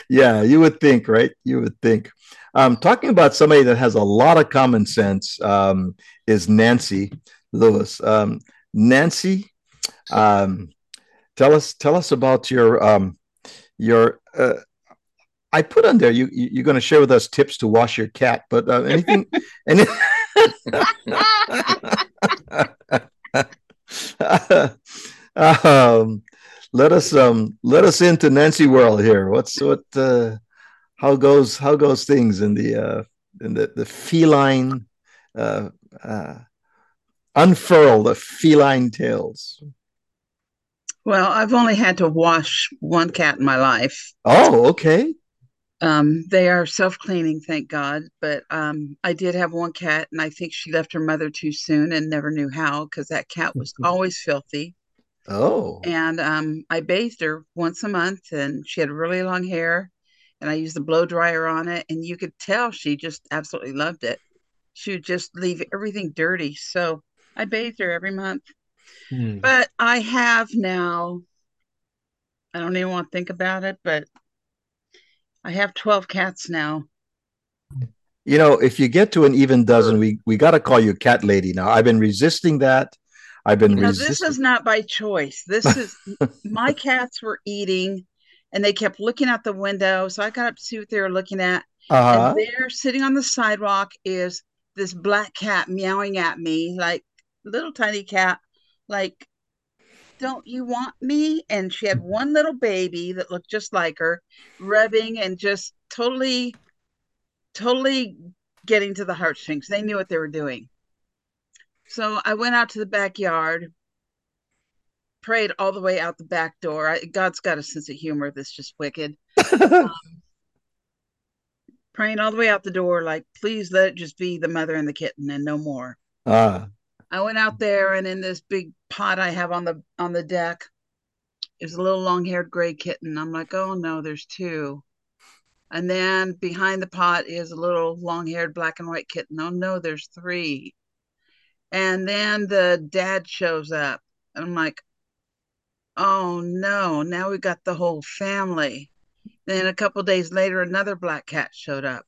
Speaker 1: yeah, you would think, right? You would think. Um, talking about somebody that has a lot of common sense um, is Nancy Lewis. Um, Nancy, um, tell us tell us about your um, your. Uh, I put on there you you- you're going to share with us tips to wash your cat, but uh, anything any. um, let us um let us into Nancy World here. What's what uh how goes how goes things in the uh in the the feline uh uh unfurl the feline tails.
Speaker 7: Well, I've only had to wash one cat in my life.
Speaker 1: Oh, okay.
Speaker 7: Um, they are self-cleaning, thank God. But um, I did have one cat, and I think she left her mother too soon and never knew how because that cat was always filthy.
Speaker 1: Oh.
Speaker 7: And um, I bathed her once a month, and she had really long hair, and I used the blow dryer on it, and you could tell she just absolutely loved it. She would just leave everything dirty, so I bathed her every month.
Speaker 3: Hmm.
Speaker 7: But I have now, I don't even want to think about it, but I have 12 cats now.
Speaker 1: You know, if you get to an even dozen, we we got to call you cat lady now. I've been resisting that. I've been
Speaker 7: Now, this
Speaker 1: resisting.
Speaker 7: is not by choice. This is my cats were eating and they kept looking out the window. So I got up to see what they were looking at.
Speaker 1: uh-huh.
Speaker 7: And there, sitting on the sidewalk, is this black cat meowing at me, like little tiny cat, like, don't you want me? And she had one little baby that looked just like her, rubbing and just totally, totally getting to the heartstrings. They knew what they were doing. So I went out to the backyard, prayed all the way out the back door. I, God's got a sense of humor that's just wicked. Praying all the way out the door, like, please let it just be the mother and the kitten and no more.
Speaker 1: Ah,
Speaker 7: I went out there and in this big pot I have on the on the deck is a little long-haired gray kitten. I'm like, oh no, there's two. And then behind the pot is a little long-haired black and white kitten. Oh no, there's three. And then the dad shows up. And I'm like, oh no, now we got the whole family. Then a couple days later, another black cat showed up.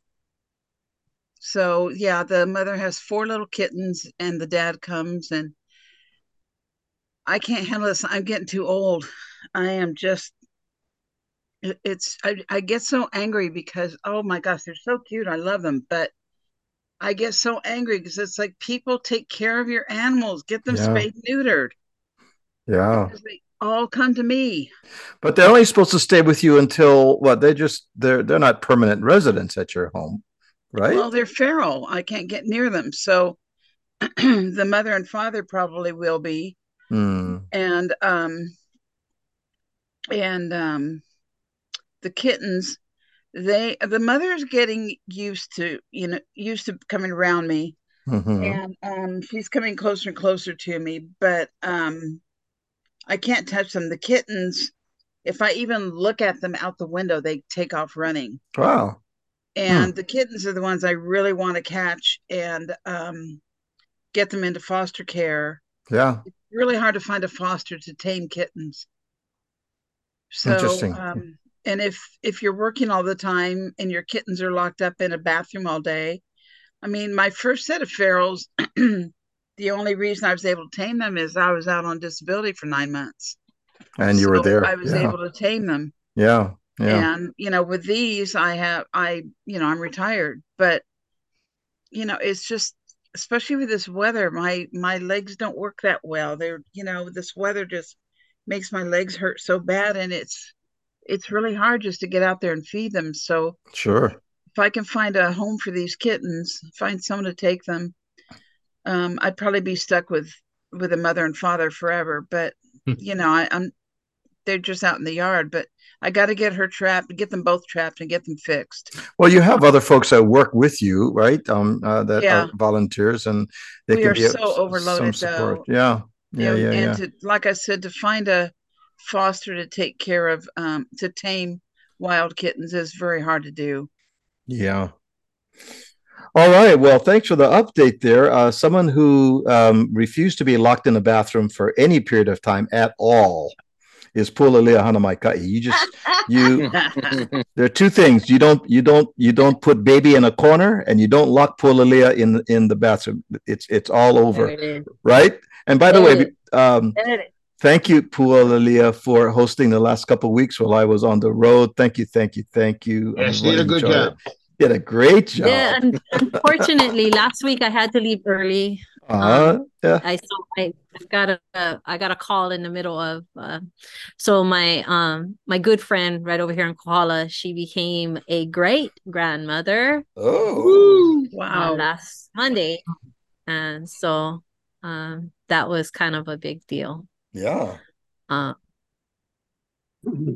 Speaker 7: So yeah, the mother has four little kittens, and the dad comes, and I can't handle this. I'm getting too old. I am just. It's I, I get so angry because oh my gosh they're so cute I love them but I get so angry because it's like people take care of your animals get them
Speaker 1: Yeah.
Speaker 7: spayed neutered
Speaker 1: yeah.
Speaker 7: they all come to me
Speaker 1: But they're only supposed to stay with you until what? They just they're they're not permanent residents at your home, right?
Speaker 7: Well, they're feral. I can't get near them. So the mother and father probably will be.
Speaker 1: Hmm.
Speaker 7: And um and um the kittens, they the mother's getting used to, you know, used to coming around me.
Speaker 1: Mhm.
Speaker 7: And um she's coming closer and closer to me, but um I can't touch them. The kittens, if I even look at them out the window, they take off running.
Speaker 1: Wow.
Speaker 7: and the kittens are the ones I really want to catch and um, get them into foster care.
Speaker 1: Yeah.
Speaker 7: It's really hard to find a foster to tame kittens. So,
Speaker 1: Interesting.
Speaker 7: um, and if if you're working all the time and your kittens are locked up in a bathroom all day, I mean, my first set of ferals, the only reason I was able to tame them is I was out on disability for nine months.
Speaker 1: And you were there.
Speaker 7: I was
Speaker 1: yeah.
Speaker 7: able to tame them.
Speaker 1: yeah. Yeah.
Speaker 7: And, you know, with these, I have, I, you know, I'm retired, but, you know, it's just, especially with this weather, my, my legs don't work that well. They're, you know, this weather just makes my legs hurt so bad. And it's, it's really hard just to get out there and feed them. So
Speaker 1: Sure.
Speaker 7: if I can find a home for these kittens, find someone to take them, um, I'd probably be stuck with, with a mother and father forever. But,
Speaker 3: Hmm.
Speaker 7: you know, I, I'm, they're just out in the yard, but I got to get her trapped, get them both trapped and get them fixed.
Speaker 1: Well, you have other folks that work with you, right? Um, uh, that
Speaker 7: Yeah.
Speaker 1: are volunteers, and they
Speaker 7: We
Speaker 1: can
Speaker 7: are
Speaker 1: be
Speaker 7: so overloaded,
Speaker 1: some support.
Speaker 7: though.
Speaker 1: Yeah, yeah,
Speaker 7: and,
Speaker 1: yeah,
Speaker 7: and
Speaker 1: yeah.
Speaker 7: to, like I said, to find a foster to take care of, um, to tame wild kittens is very hard to do.
Speaker 1: Yeah. All right. Well, thanks for the update there. Uh, someone who um, refused to be locked in a bathroom for any period of time at all is Pulalia Hanamaikai. You just you there are two things. You don't you don't you don't put baby in a corner and you don't lock Pulalia in in the bathroom. It's it's all over,
Speaker 8: it is.
Speaker 1: right? And by the
Speaker 8: There
Speaker 1: way, um,
Speaker 8: There it is.
Speaker 1: Thank you, Pualalia, for hosting the last couple of weeks while I was on the road. Thank you, thank you, thank you.
Speaker 3: Yes,
Speaker 1: I
Speaker 3: did a good job.
Speaker 1: it. Did a great job.
Speaker 8: Yeah, un- unfortunately, last week I had to leave early.
Speaker 1: Uh-huh. yeah.
Speaker 8: I so I got a uh, I got a call in the middle of uh, so my um my good friend right over here in Kohala, she became a great grandmother
Speaker 1: Oh.
Speaker 7: Wow.
Speaker 8: last Monday, and so um that was kind of a big deal.
Speaker 1: Yeah.
Speaker 8: Uh,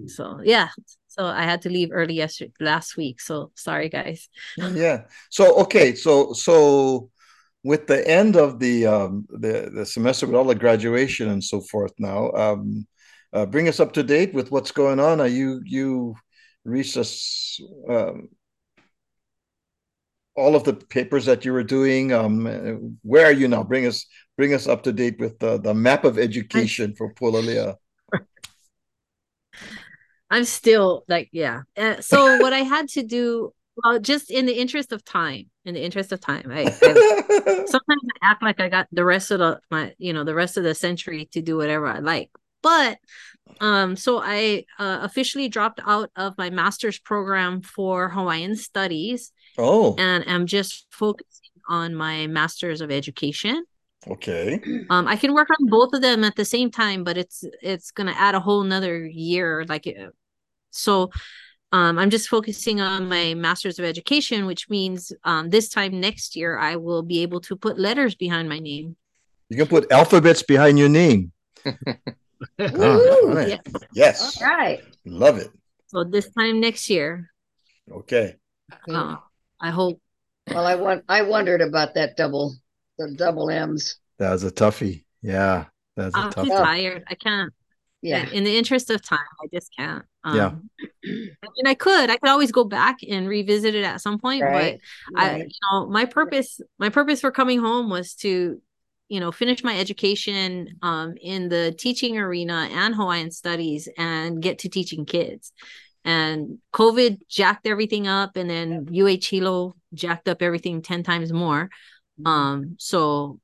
Speaker 8: so yeah, so I had to leave early yesterday last week. So sorry, guys.
Speaker 1: Yeah. So okay, so so with the end of the um the the semester with all the graduation and so forth now, um uh, bring us up to date with what's going on. Are you you reached us um all of the papers that you were doing um where are you now bring us bring us up to date with the, the map of education for Pulalia.
Speaker 8: I'm still like, yeah. Uh, so what I had to do, well, just in the interest of time, in the interest of time, I, I sometimes I act like I got the rest of the my, you know, the rest of the century to do whatever I like. But um, so I uh, officially dropped out of my master's program for Hawaiian studies
Speaker 1: oh,
Speaker 8: and I'm just focusing on my master's of education.
Speaker 1: Okay.
Speaker 8: Um, I can work on both of them at the same time, but it's it's gonna add a whole nother year. Like, uh, so, um, I'm just focusing on my master's of education, which means um, this time next year I will be able to put letters behind my name.
Speaker 1: You can put alphabets behind your name.
Speaker 4: Woo-hoo.
Speaker 1: All right.
Speaker 8: Yeah.
Speaker 1: Yes.
Speaker 4: All right.
Speaker 1: Love it.
Speaker 8: So this time next year,
Speaker 1: Okay.
Speaker 8: uh, I hope.
Speaker 4: Well, I want. I wondered about that double, the double M's.
Speaker 1: That was a toughie. Yeah. That's a
Speaker 8: I'm too
Speaker 1: toughie.
Speaker 8: tired. I can't.
Speaker 4: Yeah.
Speaker 8: In the interest of time, I just can't. Um,
Speaker 1: Yeah.
Speaker 8: I mean, I could. I could always go back and revisit it at some point,
Speaker 4: Right.
Speaker 8: but I, you know, my purpose, my purpose for coming home was to, you know, finish my education um, in the teaching arena and Hawaiian studies and get to teaching kids. And COVID jacked everything up, and then UH Hilo jacked up everything 10 times more. Um, so,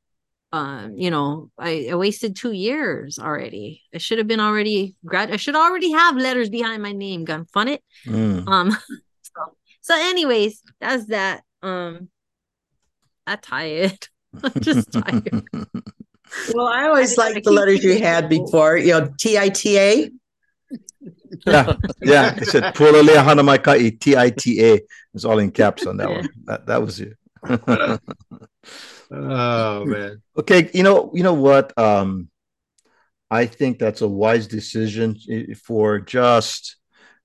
Speaker 8: um, you know, I, I wasted two years already. I should have been already grad. I should already have letters behind my name. Gun fun it.
Speaker 1: Mm.
Speaker 8: Um, so, so anyways, that's that. Um, I'm tired. I'm just tired.
Speaker 2: Well, I always
Speaker 8: I
Speaker 2: liked the letters you had before, you know, TITA.
Speaker 1: yeah. Yeah. It said Pulalia Hanamaikai T I T A. It's all in caps on that one. That that was it.
Speaker 3: Oh man.
Speaker 1: okay. You know, you know what? Um I think that's a wise decision for just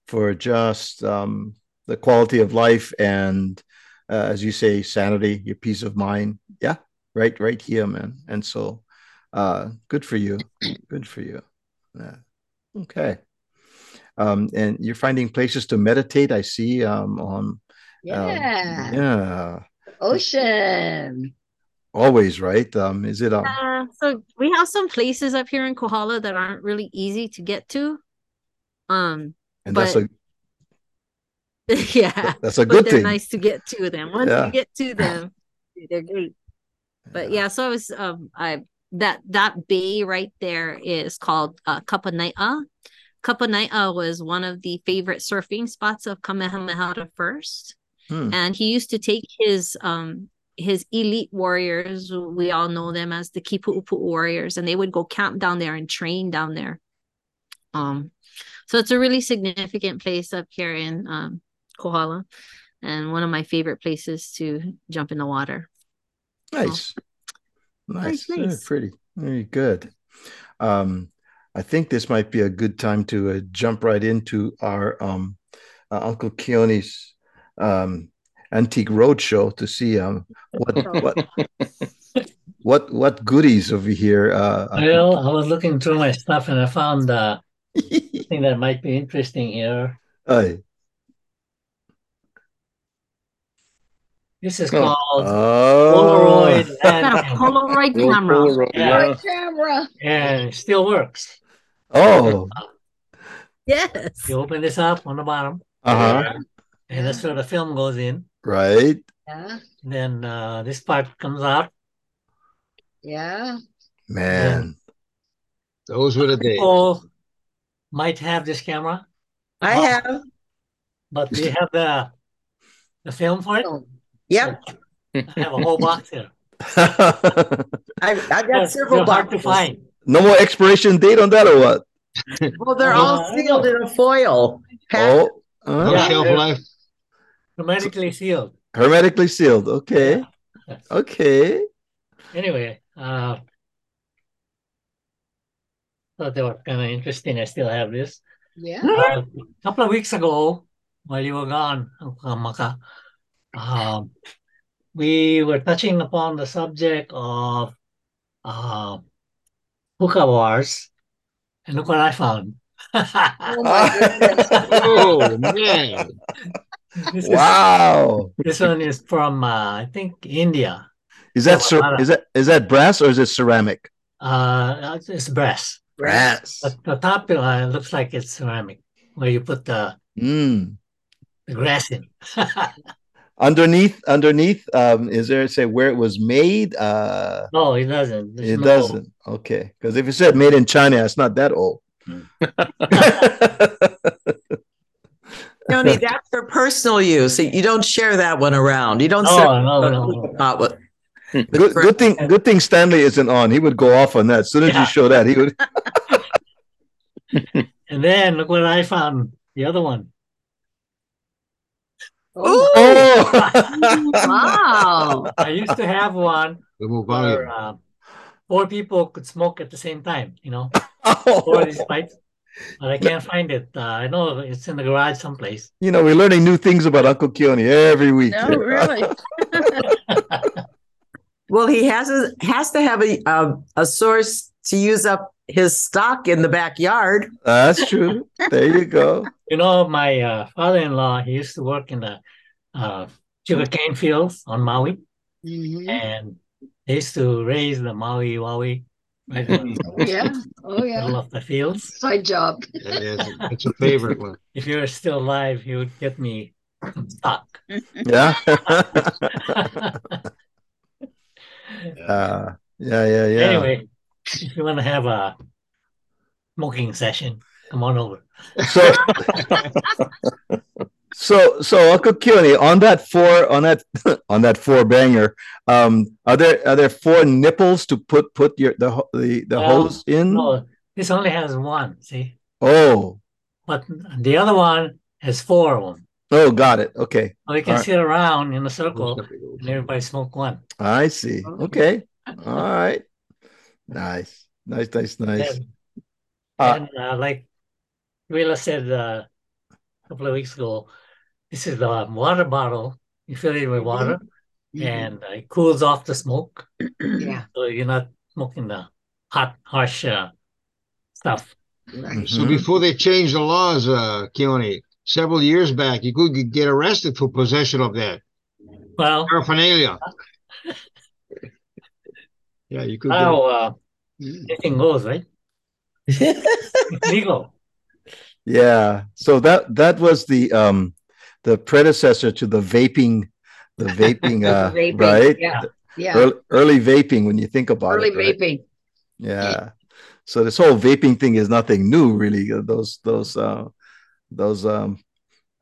Speaker 1: for just um the quality of life and uh, as you say, sanity, your peace of mind. Yeah, right, right here, man. And so uh good for you. Good for you. Yeah. Okay. Um, and you're finding places to meditate, I see, um, on um,
Speaker 4: Yeah.
Speaker 1: Yeah,
Speaker 4: Ocean.
Speaker 1: always, right? Um, is it um
Speaker 8: Uh, so we have some places up here in Kohala that aren't really easy to get to. Um,
Speaker 1: and that's a
Speaker 8: yeah,
Speaker 1: that's a
Speaker 8: but
Speaker 1: good
Speaker 8: they're
Speaker 1: thing.
Speaker 8: nice to get to them. Once
Speaker 1: Yeah.
Speaker 8: you get to them, they're great. But yeah, so I was um I that that bay right there is called uh, Kapanaia. Kapanaia was one of the favorite surfing spots of Kamehameha the First,
Speaker 1: Hmm.
Speaker 8: and he used to take his um his elite warriors. We all know them as the Kipuupu warriors, and they would go camp down there and train down there. Um, so it's a really significant place up here in um, Kohala, and one of my favorite places to jump in the water.
Speaker 1: Nice. Nice.
Speaker 8: Nice, nice.
Speaker 1: pretty. Very good. Um, I think this might be a good time to uh, jump right into our um, uh, Uncle Keone's um, antique roadshow to see um, what what what what goodies over here. Uh, I
Speaker 6: Well, I was looking through my stuff and I found uh, something that might be interesting here.
Speaker 1: Aye.
Speaker 6: This is
Speaker 1: Oh.
Speaker 6: called
Speaker 1: Oh.
Speaker 6: Polaroid
Speaker 8: Got
Speaker 6: land
Speaker 8: a
Speaker 6: camera.
Speaker 8: Polaroid camera.
Speaker 9: Polaroid,
Speaker 6: Yeah.
Speaker 9: yeah.
Speaker 4: Camera.
Speaker 6: and it still works.
Speaker 1: Oh.
Speaker 8: Yes.
Speaker 6: You open this up on the bottom,
Speaker 1: Uh-huh.
Speaker 6: And that's where the film goes in.
Speaker 1: Right.
Speaker 4: Yeah.
Speaker 6: Then uh, this part comes out.
Speaker 4: Yeah.
Speaker 1: Man.
Speaker 3: Those were the days.
Speaker 6: People might have this camera,
Speaker 2: I have.
Speaker 6: but do you have the the film for it?
Speaker 4: Oh,
Speaker 2: Yep.
Speaker 6: I have a whole box here.
Speaker 2: I've, I've got
Speaker 6: They're-
Speaker 2: several
Speaker 6: they're hard to find.
Speaker 1: no more expiration date on that or what?
Speaker 2: Well, they're all
Speaker 6: Uh,
Speaker 2: sealed in a foil. pack.
Speaker 1: Oh.
Speaker 3: No
Speaker 1: uh,
Speaker 6: Yeah.
Speaker 3: shelf life.
Speaker 6: Hermetically sealed.
Speaker 1: hermetically sealed. Okay.
Speaker 6: Yeah.
Speaker 1: Okay.
Speaker 6: Anyway, uh, thought they were kind of interesting. I still have this.
Speaker 4: yeah.
Speaker 6: Uh, a couple of weeks ago, while you were gone, Uncle Maka, um, we were touching upon the subject of uh, hookah wars, and look what I found.
Speaker 4: Oh my.
Speaker 3: Oh man.
Speaker 6: This, is-
Speaker 1: Wow.
Speaker 6: this one is from uh, I think India.
Speaker 1: Is that
Speaker 6: Yeah,
Speaker 1: cer-
Speaker 6: well,
Speaker 1: is that is that brass or is it ceramic?
Speaker 6: Uh, it's brass.
Speaker 1: Brass.
Speaker 6: But the top uh, looks like it's ceramic, where you put the,
Speaker 1: Mm.
Speaker 6: the grass in.
Speaker 1: Underneath, underneath, um, is there say where it was made? Uh,
Speaker 6: no, it doesn't. There's
Speaker 1: it
Speaker 6: no-
Speaker 1: doesn't. Okay, because if you said made in China, it's not that old.
Speaker 2: Tony, that's for personal use. You don't share that one around. You don't.
Speaker 6: No,
Speaker 2: serve-
Speaker 6: no, no, no.
Speaker 2: Not with- with
Speaker 1: good, good thing. Good thing Stanley isn't on. He would go off on that. As soon as
Speaker 6: Yeah.
Speaker 1: you show that, he would.
Speaker 6: And then look what I found. The other one.
Speaker 4: Oh,
Speaker 1: Oh.
Speaker 8: Wow.
Speaker 6: I used to have one where uh, four people could smoke at the same time. You know, oh. four of these pipes. But I can't find it. Uh, I know it's in the garage someplace.
Speaker 1: you know, we're learning new things about Uncle Keone every week.
Speaker 8: No, really.
Speaker 2: Well, he has a, has to have a, a a source to use up his stock in the backyard.
Speaker 1: That's true. There you go.
Speaker 6: You know, my uh, father-in-law, he used to work in the uh, sugarcane fields on Maui,
Speaker 4: mhm.
Speaker 6: and they used to raise the Maui Waui right in the
Speaker 4: Yeah. Oh yeah.
Speaker 6: middle of the fields.
Speaker 4: Side job.
Speaker 3: That is, it's a favorite one.
Speaker 6: If you were still alive, you would get me some stock.
Speaker 1: Yeah. uh, yeah, yeah, yeah.
Speaker 6: Anyway, if you want to have a smoking session, come on over.
Speaker 1: So, so, so Uncle Keone, on that four, on that, on that four banger, um, are there are there four nipples to put put your the the the
Speaker 6: Well,
Speaker 1: hose in?
Speaker 6: No, this only has one, see?
Speaker 1: Oh,
Speaker 6: But the other one has four of them.
Speaker 1: oh, got it. Okay,
Speaker 6: So you can
Speaker 1: Alright.
Speaker 6: sit around in a circle and everybody smoke one.
Speaker 1: I see. Okay, all right. Nice, nice, nice, nice.
Speaker 6: And,
Speaker 1: Uh,
Speaker 6: and uh, like Willa said uh, a couple of weeks ago, this is the water bottle. You fill it with water
Speaker 4: Mhm.
Speaker 6: and uh, it cools off the smoke.
Speaker 4: Yeah.
Speaker 6: So you're not smoking the hot, harsh uh, stuff.
Speaker 4: Right.
Speaker 3: So before they changed the laws, uh, Keone, several years back, you could get arrested for possession of that
Speaker 6: Well,
Speaker 3: paraphernalia. Yeah, you could.
Speaker 6: Oh,
Speaker 3: Get,
Speaker 6: uh, anything goes, right? It's legal.
Speaker 1: Yeah. So that that was the um the predecessor to the vaping, the vaping, uh,
Speaker 4: Vaping,
Speaker 1: right?
Speaker 4: Yeah. Yeah.
Speaker 1: early, early vaping when you think about
Speaker 4: Early
Speaker 1: it. right?
Speaker 4: vaping.
Speaker 1: Yeah. So this whole vaping thing is nothing new, really. Those those uh, those um,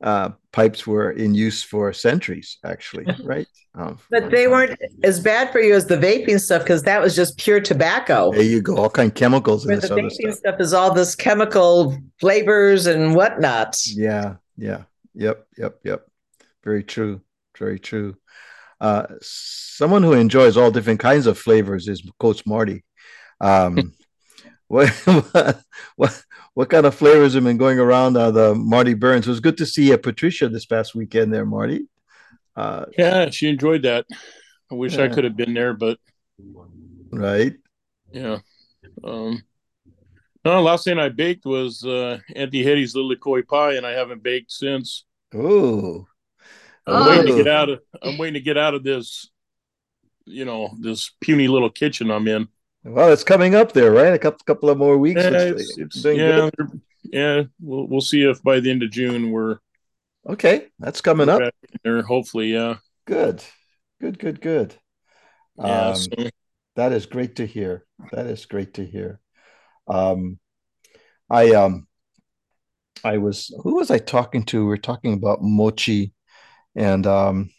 Speaker 1: uh, pipes were in use for centuries, actually, right? Um,
Speaker 2: But they weren't as bad for you as the vaping stuff because that was just pure tobacco.
Speaker 1: There you go. All kind of chemicals in
Speaker 2: Where the vaping
Speaker 1: stuff.
Speaker 2: stuff is all this chemical flavors and whatnot.
Speaker 1: Yeah. Yeah. Yep. Yep. Yep. Very true. Very true. Uh, someone who enjoys all different kinds of flavors is Coach Marty. Um, what, what what kind of flavors have been going around? Uh, the Marty Burns. It was good to see uh, Patricia this past weekend there, Marty. Uh,
Speaker 9: Yeah, she enjoyed that. I wish I could have been there, but
Speaker 1: right.
Speaker 9: yeah. Um, no, last thing I baked was uh, Auntie Hetty's lilikoi pie, and I haven't baked since.
Speaker 1: Oh,
Speaker 9: I'm
Speaker 4: Oh.
Speaker 9: waiting to get out of. I'm waiting to get out of this. You know, this puny little kitchen I'm in.
Speaker 1: Well, it's coming up there, right? A couple couple of more weeks.
Speaker 9: Yeah,
Speaker 1: It's-
Speaker 9: it's, it's, yeah, yeah. We'll we'll see if by the end of June we're
Speaker 1: Okay, that's coming up.
Speaker 9: there. Hopefully, yeah.
Speaker 1: Good, good, good, good.
Speaker 9: Yeah.
Speaker 1: Um,
Speaker 9: so,
Speaker 1: That is great to hear. That is great to hear. Um, I um, I was who was I talking to? We are talking about mochi, and um,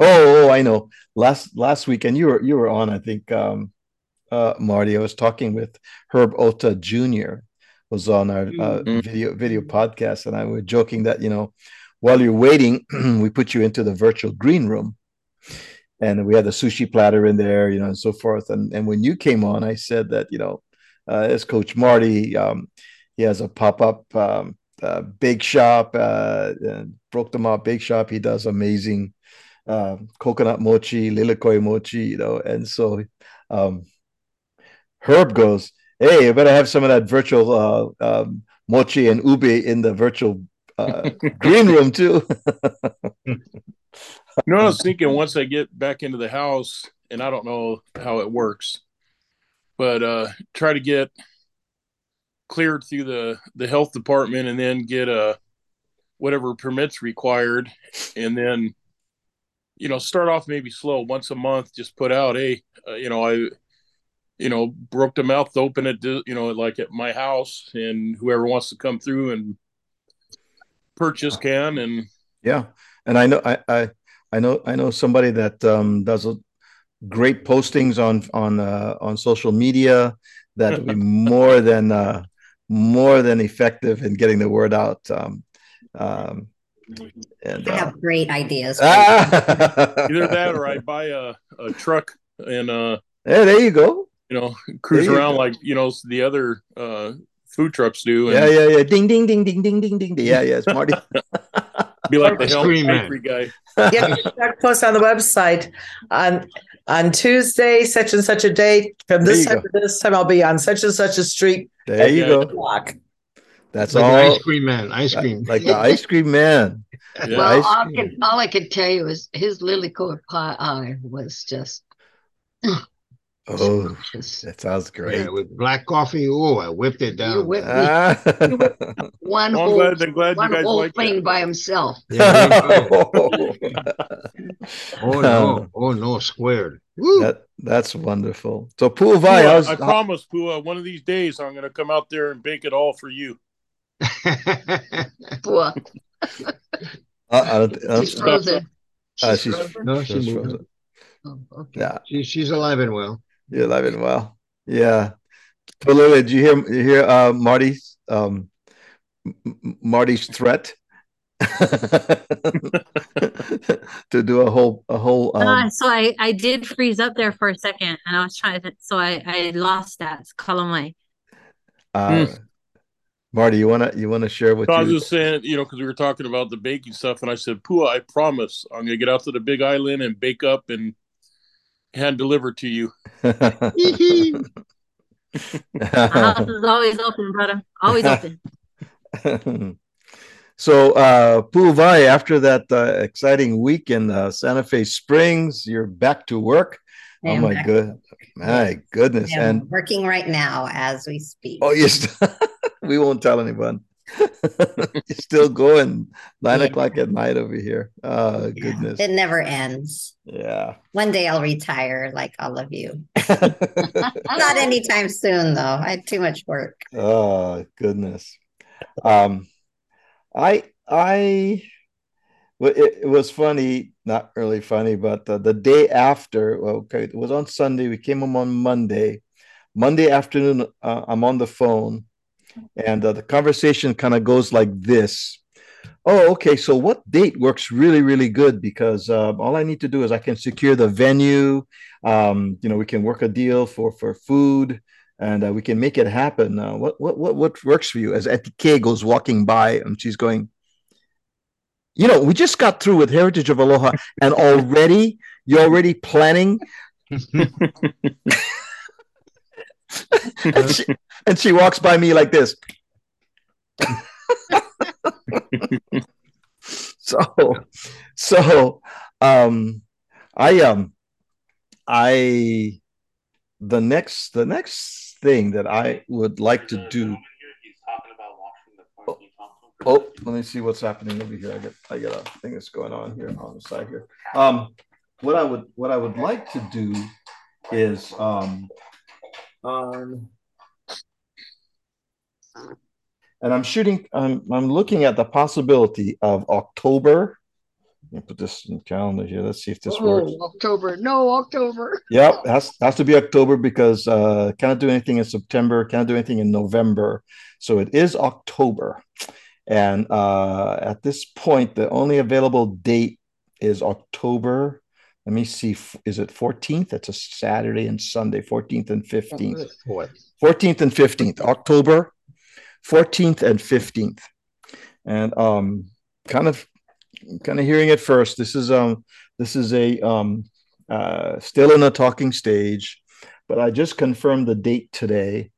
Speaker 1: oh, oh, I know. Last last weekend you were you were on. I think um, uh, Marty. I was talking with Herb Ota Jr. was on our uh,
Speaker 9: Mhm.
Speaker 1: video video podcast, and I was joking that you know, while you're waiting, we put you into the virtual green room and we had the sushi platter in there, you know, and so forth. And and when you came on, I said that you know, uh, as Coach Marty, um, he has a pop up um, uh, bake shop, uh, and broke them out bake shop. He does amazing uh, coconut mochi, lilikoi mochi, you know, and so um, Herb goes, "Hey, you better have some of that virtual uh, um, mochi and ube in the virtual." Uh, green room too.
Speaker 9: you know, I was thinking once I get back into the house, and I don't know how it works, but uh, try to get cleared through the the health department, and then get a whatever permits required, and then you know start off maybe slow once a month. Just put out, hey, uh, you know, I you know broke the mouth open at you know like at my house, and whoever wants to come through and purchase can and
Speaker 1: Yeah, and I know I I, I know I know somebody that um, does a great postings on on uh, on social media that would be more than uh, more than effective in getting the word out. Um, um, and
Speaker 10: I
Speaker 1: uh,
Speaker 10: have great ideas.
Speaker 9: either that or I buy a, a truck and uh
Speaker 1: yeah, there you go.
Speaker 9: You know cruise
Speaker 1: There
Speaker 9: around
Speaker 1: go.
Speaker 9: like you know the other uh food trucks do and
Speaker 1: Yeah, yeah, yeah. Ding, ding, ding, ding, ding, ding, ding. Yeah, yeah. It's Marty.
Speaker 9: be like the
Speaker 3: Ice
Speaker 9: help
Speaker 3: cream man.
Speaker 9: bakery guy.
Speaker 2: Yeah, start post on the website on on Tuesday, such and such a date from this time
Speaker 1: go.
Speaker 2: to this time. I'll be on such and such a street.
Speaker 1: There you go.
Speaker 2: Block.
Speaker 1: That's
Speaker 3: Like
Speaker 1: all.
Speaker 3: ice cream man, ice cream.
Speaker 1: Like the ice cream man.
Speaker 9: Yeah.
Speaker 4: Well,
Speaker 1: ice
Speaker 4: all I, can, all I can tell you is his lilikoi pie eye was just
Speaker 1: Oh, that sounds great.
Speaker 3: Yeah, with black coffee. Oh, I whipped it
Speaker 4: you
Speaker 3: down.
Speaker 4: whipped me
Speaker 1: Ah.
Speaker 4: one
Speaker 9: I'm
Speaker 4: whole,
Speaker 9: glad, I'm glad you
Speaker 4: one
Speaker 9: guys
Speaker 4: whole thing
Speaker 9: that.
Speaker 4: by himself.
Speaker 3: Yeah, me too. oh
Speaker 1: Um,
Speaker 3: no, oh no, squared.
Speaker 1: That that's wonderful. So Pu'uvai,
Speaker 9: Pua,
Speaker 1: how's
Speaker 9: I promise, Pua, one of these days I'm going to come out there and bake it all for you.
Speaker 4: Poor.
Speaker 1: uh, uh, uh,
Speaker 4: She's frozen.
Speaker 1: uh,
Speaker 4: She's
Speaker 1: she's
Speaker 4: frozen.
Speaker 3: no,
Speaker 1: she's
Speaker 3: she's
Speaker 1: frozen.
Speaker 4: Oh, okay.
Speaker 1: Yeah,
Speaker 3: she, she's alive and well.
Speaker 1: You're alive and well. Yeah. So Lily, did you hear you hear uh, Marty's um, M- M- Marty's threat to do a whole a whole
Speaker 8: Uh,
Speaker 1: um,
Speaker 8: so I, I did freeze up there for a second and I was trying to, so I, I lost that. Kalamai.
Speaker 1: uh, Marty, you wanna you wanna share what
Speaker 9: So I was just saying, you know, because we were talking about the baking stuff, and I said, Pua, I promise I'm going to get out to the big island and bake up and hand delivered to you.
Speaker 8: The house is always open, brother. Always open.
Speaker 1: so uh Pu'uvai, after that uh, exciting week in uh, Santa Fe Springs, you're back to work.
Speaker 10: I
Speaker 1: Oh my
Speaker 10: back.
Speaker 1: good, my goodness!
Speaker 10: I am
Speaker 1: And
Speaker 10: working right now as we speak.
Speaker 1: oh yes, we won't tell anyone. Still going nine
Speaker 3: Yeah.
Speaker 1: o'clock at night over here. Oh
Speaker 10: Yeah,
Speaker 1: goodness.
Speaker 10: It never ends.
Speaker 1: Yeah.
Speaker 10: One day I'll retire like all of you. Not anytime soon, though. I had too much work.
Speaker 1: Oh goodness. Um, I I well, it, it was funny, not really funny, but uh, the day after, well, okay, it was on Sunday. We came home on Monday. Monday afternoon, uh, I'm on the phone, and uh, the conversation kind of goes like this. Oh, okay. So what date works really, really good? Because uh, all I need to do is I can secure the venue. Um, you know, we can work a deal for for food, and uh, we can make it happen. Uh, what what what what works for you? As Etike goes walking by, and she's going, you know, we just got through with Heritage of Aloha, and already you're already planning. and, she, and she walks by me like this. so so um i um i the next the next thing that i would like to do. Oh, oh let me see what's happening over here. I get i get a thing that's going on here on the side here. Um what i would what i would like to do is um um and I'm shooting. I'm I'm looking at the possibility of October. Let me put this in the calendar here. Let's see if this works.
Speaker 4: Oh, October. No, October.
Speaker 1: Yep, has has to be October because uh, can't do anything in September. Can't do anything in November. So it is October, and uh, at this point, the only available date is October. Let me see. Is it 14th? That's a Saturday and Sunday. 14th and 15th. 14th and 15th, October 14th and 15th. And um kind of kind of hearing it first. This is um this is a um uh still in a talking stage, but I just confirmed the date today.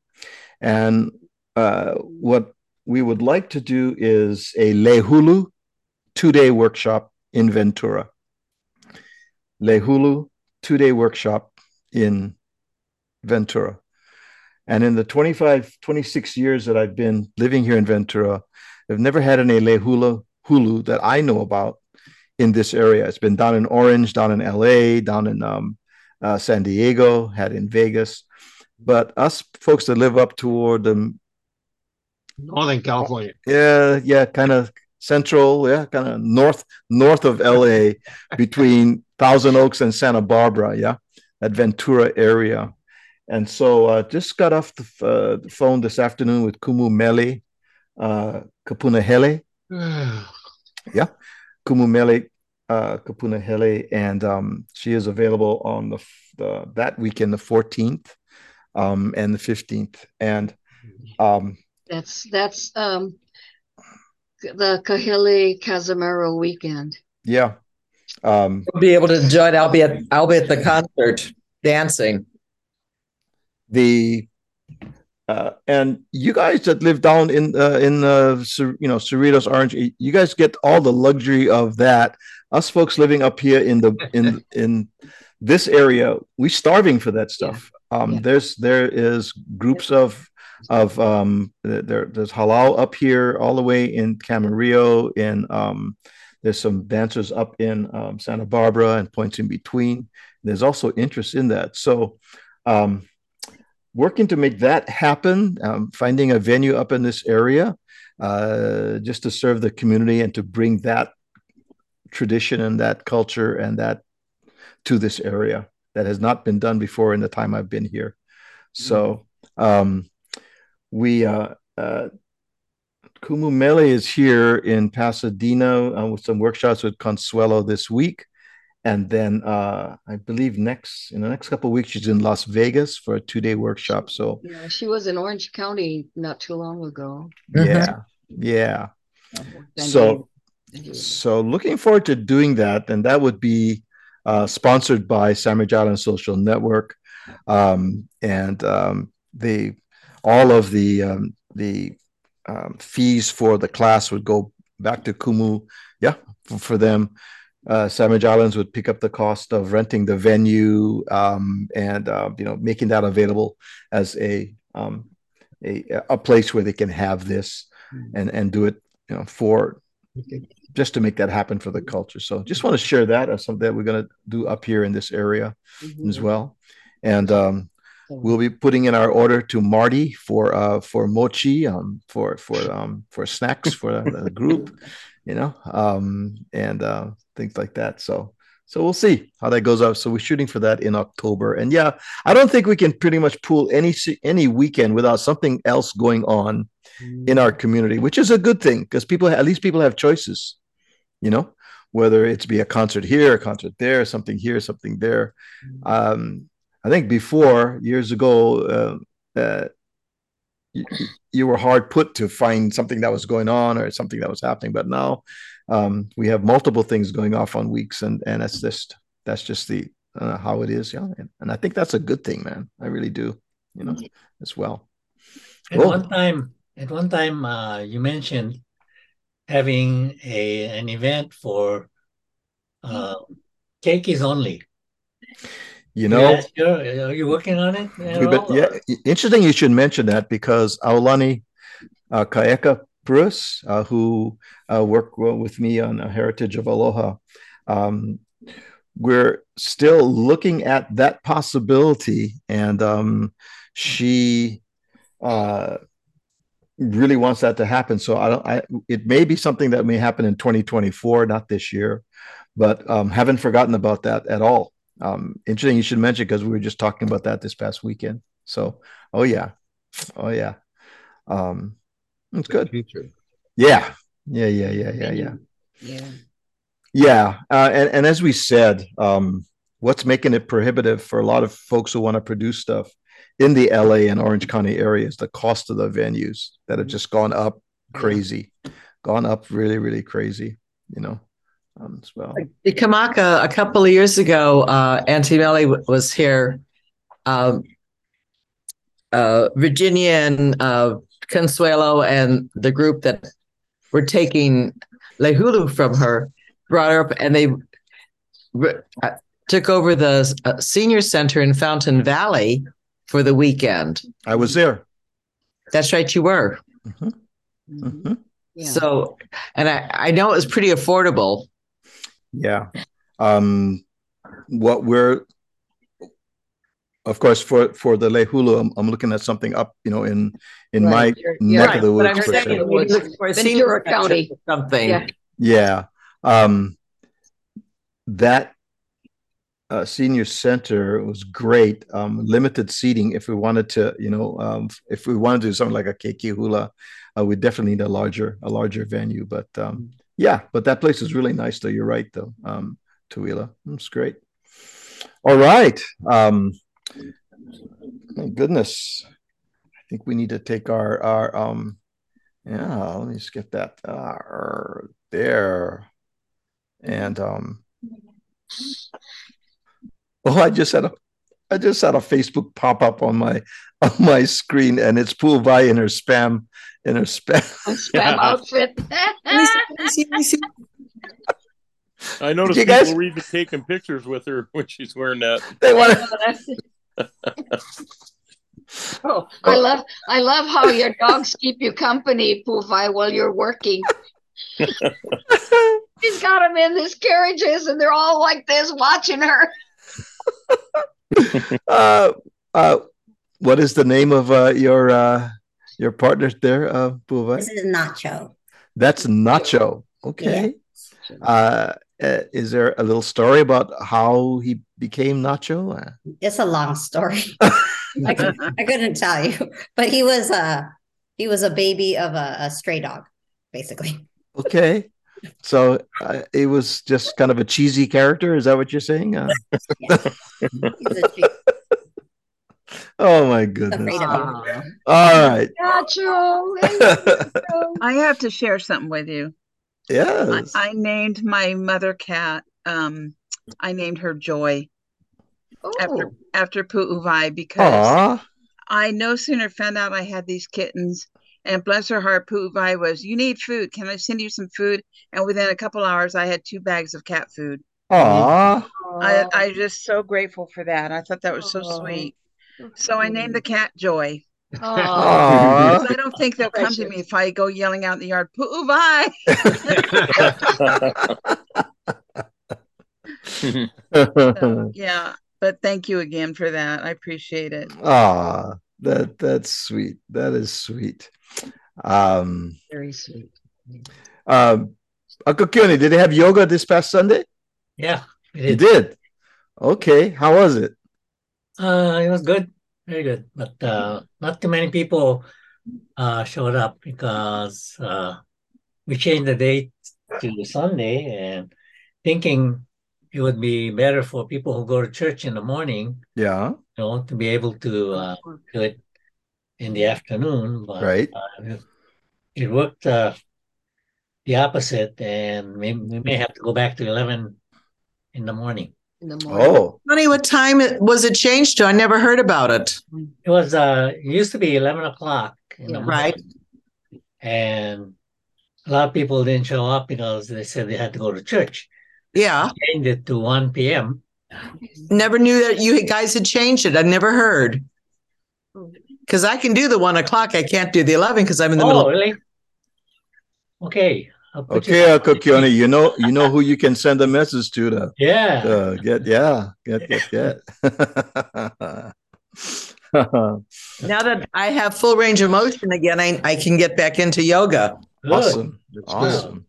Speaker 1: And uh what we would like to do is a lei hulu two-day workshop in Ventura. Lehulu two-day workshop in Ventura. And in the 25, 26 years that I've been living here in Ventura, I've never had an Ele Hula Hulu that I know about in this area. It's been down in Orange, down in LA, down in um, uh, San Diego, had in Vegas. But us folks that live up toward the,
Speaker 3: Northern California.
Speaker 1: yeah, yeah, kind of central, yeah, kind of north, north of LA, between Thousand Oaks and Santa Barbara, yeah, that Ventura area. And so uh, just got off the, uh, the phone this afternoon with Kumu Mele, uh, Kapunahele, yeah, Kumu Mele, uh, Kapunahele, and um, she is available on the, the that weekend, the 14th um, and the 15th. And um,
Speaker 4: That's that's um the Kahili Casimiro weekend.
Speaker 1: yeah, um,
Speaker 2: We'll be able to enjoy it. I'll be at I'll be at the concert dancing.
Speaker 1: the uh, and you guys that live down in uh, in Cer- you know Cerritos Orange, you guys get all the luxury of that. Us folks living up here in the in in this area, we're starving for that stuff. Um,
Speaker 4: Yeah.
Speaker 1: There's there is groups of of um there there's halal up here all the way in Camarillo in um there's some dancers up in um, Santa Barbara and points in between. There's also interest in that. So um working to make that happen, um, finding a venue up in this area uh, just to serve the community and to bring that tradition and that culture and that to this area that has not been done before in the time I've been here. So um, we uh, uh, Kumu Mele is here in Pasadena uh, with some workshops with Consuelo this week. And then uh, I believe next in the next couple of weeks she's in Las Vegas for a two-day workshop. So
Speaker 4: Yeah, she was in Orange County not too long ago.
Speaker 2: Mhm.
Speaker 1: yeah, yeah. So so looking forward to doing that, and that would be uh, sponsored by Sandwich Island Social Network, um, and um, the all of the um, the um, fees for the class would go back to Kumu. Yeah, for, for them. Uh, Sandwich Islands would pick up the cost of renting the venue um, and uh, you know making that available as a um, a a place where they can have this. and and do it you know for just to make that happen for the culture. So just want to share that as something that we're going to do up here in this area
Speaker 2: Mm-hmm.
Speaker 1: as well. And um, we'll be putting in our order to Marty for uh, for mochi um, for for um, for snacks for the, the group, you know, um, and uh, things like that. So so we'll see how that goes up. So we're shooting for that in October. And yeah, I don't think we can pretty much pull any any weekend without something else going on in our community, which is a good thing because people at least people have choices, you know, whether it's be a concert here, a concert there, something here, something there. Um, I think before years ago, uh, uh, you, you were hard put to find something that was going on or something that was happening, but now um, we have multiple things going off on weeks, and and that's just that's just the uh, how it is, yeah. And, and I think that's a good thing, man. I really do, you know, as well.
Speaker 6: At one time, at one time, uh, you mentioned having a an event for uh, keikis only.
Speaker 1: You know,
Speaker 6: Yes, you're- you working on it? at
Speaker 1: We- but
Speaker 6: all,
Speaker 1: yeah, interesting you should mention that because Aulani uh, Kaeka Bruce, uh, who uh, worked well with me on a Heritage of Aloha, um, we're still looking at that possibility, and um, she uh, really wants that to happen. So I don't. I it may be something that may happen in 2024, not this year, but um, haven't forgotten about that at all. Um, interesting you should mention because we were just talking about that this past weekend. So, oh yeah, oh yeah, um, it's good.
Speaker 3: Future.
Speaker 1: Yeah, yeah, yeah, yeah, yeah, yeah,
Speaker 4: Yeah.
Speaker 1: yeah. Uh, and and as we said, um, what's making it prohibitive for a lot of folks who want to produce stuff in the LA and Orange County areas, the cost of the venues that have just gone up crazy, gone up really, really crazy. You know, um, as well.
Speaker 2: The Kamaka, a couple of years ago, uh, Auntie Melly w- was here. Um, uh, Virginia and uh, Consuelo and the group that were taking lei hulu from her brought her up and they re- uh, took over the uh, senior center in Fountain Valley for the weekend.
Speaker 1: I was there.
Speaker 2: That's right, you were.
Speaker 1: Mhm.
Speaker 4: Yeah.
Speaker 2: So, and I, I know it was pretty affordable.
Speaker 1: Yeah. Um, what we're, of course, for for the lei hulu, I'm, I'm looking at something up, you know, in in
Speaker 4: Right,
Speaker 1: my
Speaker 4: you're-
Speaker 1: neck
Speaker 4: you're
Speaker 1: of the
Speaker 2: But I'm
Speaker 1: woods. per
Speaker 2: saying
Speaker 1: se.
Speaker 2: we look for a senior
Speaker 4: Ventura
Speaker 2: center
Speaker 4: County.
Speaker 2: or Something.
Speaker 4: Yeah.
Speaker 1: Yeah. Um, that uh, senior center was great. Um, limited seating. If we wanted to, you know, um, if we wanted to do something like a keiki hula, uh, we definitely need a larger, a larger venue. But um, yeah, but that place is really nice, though. You're right, though. Um, Tooele, it's great. All right. Um, my goodness, I think we need to take our our um, yeah. Let me just get that uh, there. And um, oh, I just had a, I just had a Facebook pop up on my on my screen, and it's Pu'uvai in her spam in her spam.
Speaker 4: Spam outfit.
Speaker 9: I noticed
Speaker 1: you
Speaker 9: people were even taking pictures with her when she's wearing that.
Speaker 1: They want to.
Speaker 4: Oh, I oh. love I love how your dogs keep you company, Pu'uvai, while you're working. She's got them in these carriages and they're all like this watching her.
Speaker 1: uh, uh, what is the name of uh, your uh, your partner there, uh,
Speaker 10: This is Nacho.
Speaker 1: That's Nacho. Okay. Uh, uh, is there a little story about how he became Nacho? Uh,
Speaker 10: It's a long story. I, cou- I couldn't tell you, but he was a he was a baby of a, a stray dog, basically.
Speaker 1: Okay. So uh, it was just kind of a cheesy character. Is that what you're saying? Uh,
Speaker 10: He's a treat.
Speaker 1: oh my goodness.
Speaker 10: Afraid.
Speaker 1: All right.
Speaker 4: Nacho.
Speaker 7: I have to share something with you. I,
Speaker 1: yes.
Speaker 7: I named my mother cat. Um, I named her Joy after
Speaker 4: Oh,
Speaker 7: after Pu'uvai because
Speaker 1: Aw.
Speaker 7: I no sooner found out I had these kittens, and bless her heart, Pu'uvai was, "You need food? Can I send you some food?" And within a couple hours, I had two bags of cat food.
Speaker 1: Aw.
Speaker 7: I I'm just so grateful for that. I thought that was so
Speaker 4: Aw.
Speaker 7: sweet. So I named the cat Joy.
Speaker 4: Oh,
Speaker 1: Aw.
Speaker 7: I don't think they'll come to me if I go yelling out in the yard, Pu'uvai. So, yeah, but thank you again for that. I appreciate it.
Speaker 1: Ah, that that's sweet. That is sweet. Um,
Speaker 2: Very sweet.
Speaker 1: um, Uncle Keone, did they have yoga this past Sunday?
Speaker 6: Yeah, it
Speaker 1: You did. Okay, how was it?
Speaker 6: Uh, it was good, very good, but uh, not too many people uh, showed up because uh, we changed the date to Sunday and thinking it would be better for people who go to church in the morning,
Speaker 1: Yeah,
Speaker 6: you know, to be able to uh, do it in the afternoon. But
Speaker 1: right.
Speaker 6: uh, it, it worked uh, the opposite, and we, we may have to go back to 11 in the morning.
Speaker 4: in the morning.
Speaker 1: Oh,
Speaker 2: Honey, what time it- was it changed to? I never heard about it.
Speaker 6: It was uh it used to be eleven o'clock in the
Speaker 4: Yeah.
Speaker 2: Right.
Speaker 6: morning, and a lot of people didn't show up because they said they had to go to church.
Speaker 2: Yeah.
Speaker 6: Changed it to one p.m.
Speaker 2: Never knew that you guys had changed it. I never heard. Because I can do the one o'clock. I can't do the 11 because I'm in the middle.
Speaker 6: Oh,
Speaker 2: middle.
Speaker 6: really? Okay. I'll put you
Speaker 1: okay,
Speaker 6: down.
Speaker 1: You know, you know who you can send a message to to
Speaker 6: Yeah.
Speaker 1: uh, get, yeah, get, get, get.
Speaker 2: Now that I have full range of motion again, I, I can get back into yoga.
Speaker 6: Good.
Speaker 1: awesome,
Speaker 3: That's
Speaker 1: awesome. Good,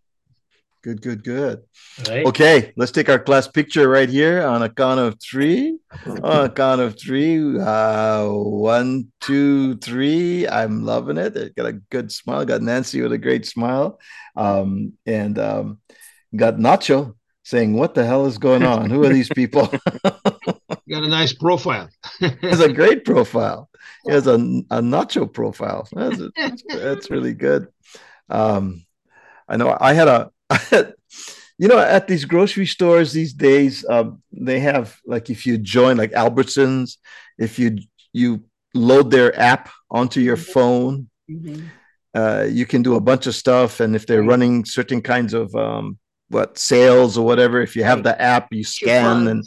Speaker 1: good, good.
Speaker 6: Right.
Speaker 1: Okay, let's take our class picture right here on a count of three. On a count of three. Uh, one, two, three. I'm loving it. I got a good smile. Got Nancy with a great smile. Um, and um, got Nacho saying, What the hell is going on? Who are these people?
Speaker 3: Got a nice profile.
Speaker 1: It's a great profile. He has a, a nacho profile. That's, that's, that's really good. Um, I know I had a, I had, you know, at these grocery stores these days, um, they have like if you join like Albertsons, if you you load their app onto your phone,
Speaker 4: Mhm.
Speaker 1: uh, you can do a bunch of stuff. And if they're running certain kinds of um, what sales or whatever, if you have the app, you scan and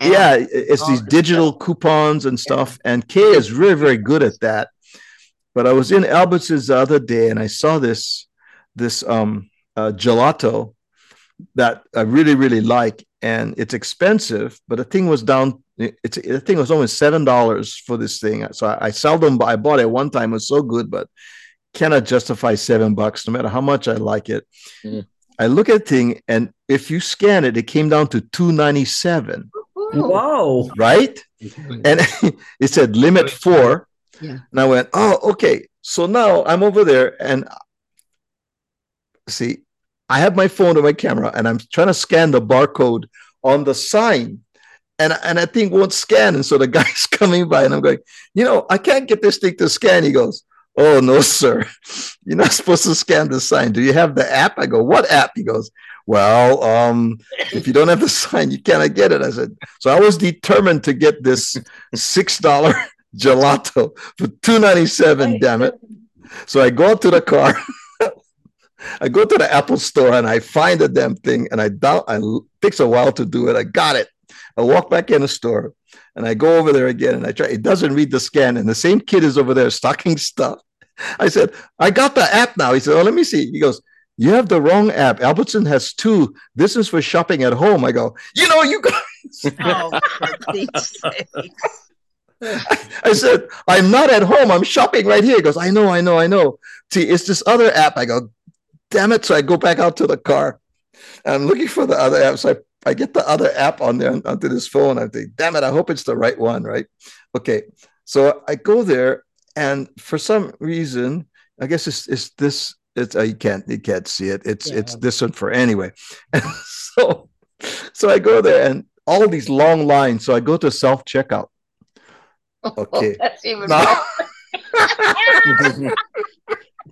Speaker 1: yeah it's these digital coupons and stuff and kay is really very good at that. But i was in albertsons the other day and i saw this this um uh, gelato that i really really like and it's expensive but the thing was down it- it's the thing was almost seven dollars for this thing so I, I seldom buy- i bought it one time it was so good but cannot justify seven bucks no matter how much i like it
Speaker 9: Mm.
Speaker 1: i look at the thing and if you scan it it came down to 297
Speaker 2: Wow!
Speaker 1: right? And it said limit four.
Speaker 4: Yeah.
Speaker 1: And I went, oh, okay. So now I'm over there and see, I have my phone and my camera and I'm trying to scan the barcode on the sign. And, and I think won't scan. And so the guy's coming by and I'm going, you know, I can't get this thing to scan. He goes, Oh no, sir. You're not supposed to scan the sign. Do you have the app? I go, What app? He goes, Well, um, if you don't have the sign, you cannot get it. I said, so I was determined to get this six dollar gelato for two ninety seven. Damn it! So I go up to the car. I go to the Apple store and I find the damn thing and I down. I takes a while to do it. I got it. I walk back in the store and I go over there again and I try. It doesn't read the scan and the same kid is over there stocking stuff. I said, I got the app now. He said, Oh, let me see. He goes, You have the wrong app. Albertson has two. This is for shopping at home. I go, You know, you guys.
Speaker 7: Oh,
Speaker 1: I said, I'm not at home. I'm shopping right here. He goes, I know, I know, I know. See, it's this other app. I go, damn it. So I go back out to the car. And I'm looking for the other app. So I, I get the other app on there onto this phone. I think, damn it, I hope it's the right one, right? Okay. So I go there, and for some reason, I guess it's it's this. It's uh, you can't you can't see it. It's
Speaker 6: Yeah.
Speaker 1: it's this one for anyway. And so so I go there and all these long lines. So I go to self checkout. Okay.
Speaker 4: That's even
Speaker 1: Now,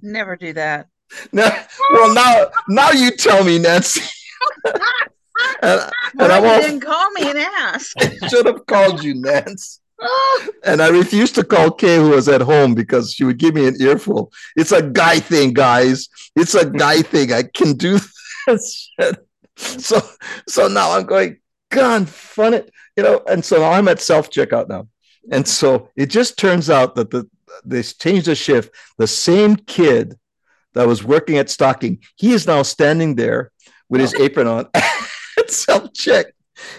Speaker 7: Never do that.
Speaker 1: now, well, now, now you tell me, Nancy. and, and
Speaker 7: you
Speaker 1: all,
Speaker 7: didn't call me and ask?
Speaker 1: should have called you, Nance. And I refused to call Kay, who was at home, because she would give me an earful. It's a guy thing, guys. It's a guy thing. I can do this. shit. So, so now I'm going, God, fun it, you know. And so now I'm at self checkout now, and so it just turns out that the they changed the shift. The same kid that was working at stocking, he is now standing there with his apron on. at Self check.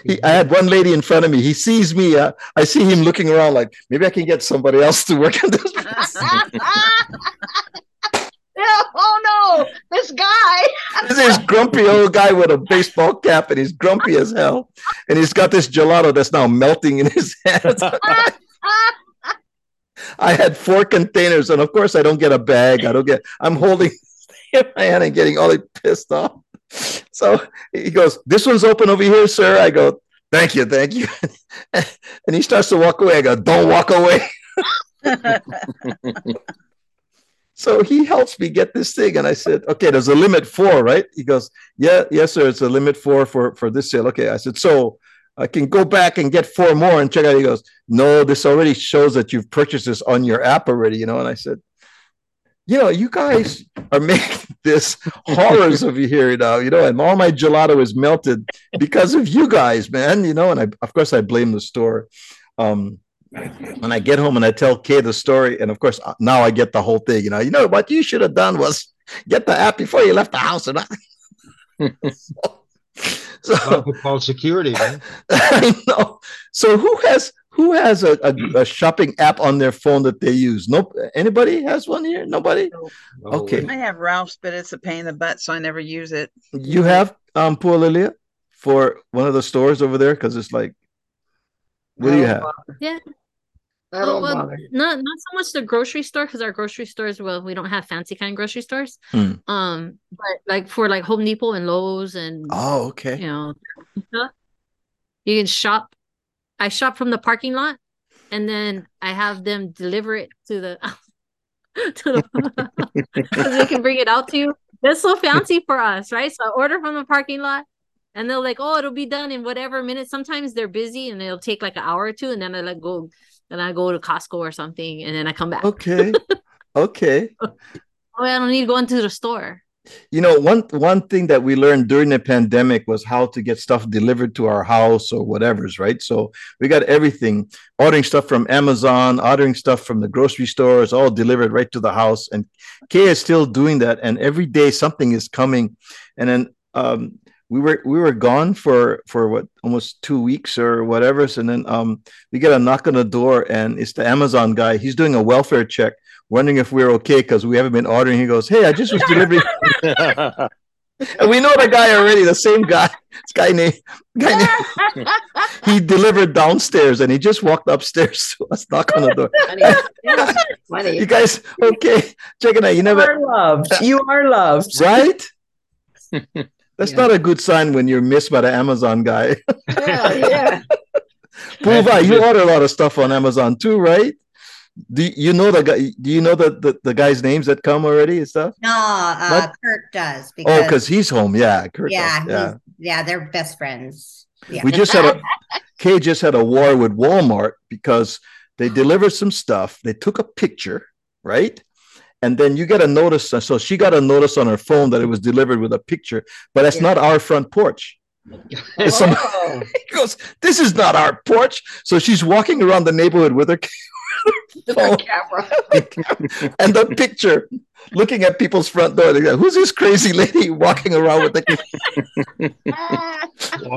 Speaker 1: He, I had one lady in front of me. He sees me. Uh, I see him looking around like maybe I can get somebody else to work on this.
Speaker 4: oh no, this guy.
Speaker 1: this is grumpy old guy with a baseball cap, and he's grumpy as hell. And he's got this gelato that's now melting in his hands. I had four containers, and of course, I don't get a bag. I don't get. I'm holding in my hand and getting all pissed off. So he goes, "This one's open over here, sir." I go, "Thank you, thank you." and he starts to walk away. I go, "Don't walk away." so he helps me get this thing, and I said, "Okay, there's a limit four, right?" He goes, "Yeah, yes, sir. It's a limit four for for this sale." Okay, I said, "So." I can go back and get four more and check out. He goes, No, this already shows that you've purchased this on your app already, you know. And I said, You know, you guys are making this horrors of you here now, you know, and all my gelato is melted because of you guys, man, you know. And I, of course, I blame the store. Um, when I get home and I tell Kay the story, and of course, uh, now I get the whole thing, you know, you know, what you should have done was get the app before you left the house. And I,
Speaker 3: called security, man.
Speaker 1: I know. So who has who has a, a, a, shopping app on their phone that they use? Nope. Anybody has one here? Nobody. Okay.
Speaker 7: I have Ralph's, but it's a pain in the butt, so I never use it.
Speaker 1: You have um Poor Lilia for one of the stores over there because it's like, what do you have?
Speaker 8: Yeah.
Speaker 4: I don't
Speaker 8: well,
Speaker 4: bother.
Speaker 8: not not so much the grocery store because our grocery stores well we don't have fancy kind of grocery stores
Speaker 1: Hmm.
Speaker 8: um but like for like home depot and lowes and
Speaker 1: Oh, okay.
Speaker 8: you know you can shop i shop from the parking lot and then i have them deliver it to the to the so they can bring it out to you that's so fancy for us right so i order from the parking lot and they're like oh it'll be done in whatever minute sometimes they're busy and it'll take like an hour or two and then i like go and i go to costco or something and then i come back
Speaker 1: Okay. Okay.
Speaker 8: oh i don't need to go into the store
Speaker 1: You know, one one thing that we learned during the pandemic was how to get stuff delivered to our house or whatever's right. So we got everything, ordering stuff from Amazon, ordering stuff from the grocery stores, all delivered right to the house. And Kay is still doing that. And every day something is coming. And then um we were we were gone for for what almost two weeks or whatever. So then um we get a knock on the door and it's the Amazon guy. He's doing a welfare check, wondering if we're okay because we haven't been ordering. He goes, Hey, I just was delivering and we know the guy already, the same guy. This guy named guy named he delivered downstairs and he just walked upstairs to us, knock on the door.
Speaker 4: Funny.
Speaker 1: You guys, okay, check it out. You
Speaker 2: You
Speaker 1: never
Speaker 2: are loved. You are loved.
Speaker 1: right? That's
Speaker 3: Yeah.
Speaker 1: not a good sign when you're missed by the Amazon guy.
Speaker 4: Yeah, yeah.
Speaker 1: Pu'uvai, you order a lot of stuff on Amazon too, right? Do you know the guy? Do you know the, the, the guy's names that come already and stuff?
Speaker 10: No, uh,
Speaker 1: What?
Speaker 10: Kurt does
Speaker 1: Oh,
Speaker 10: because
Speaker 1: because he's home. Yeah, Kurt does.
Speaker 10: yeah,
Speaker 1: yeah.
Speaker 10: he's- yeah, they're best friends. Yeah.
Speaker 1: We just had a Kay just had a war with Walmart because they delivered some stuff. They took a picture, right? And then you get a notice. So she got a notice on her phone that it was delivered with a picture, but that's not our front porch. It's some-
Speaker 4: Oh.
Speaker 1: he goes, This is not our porch. So she's walking around the neighborhood with her
Speaker 4: The
Speaker 1: phone
Speaker 4: camera.
Speaker 1: and the picture, looking at people's front door. They go, Who's this crazy lady walking around with the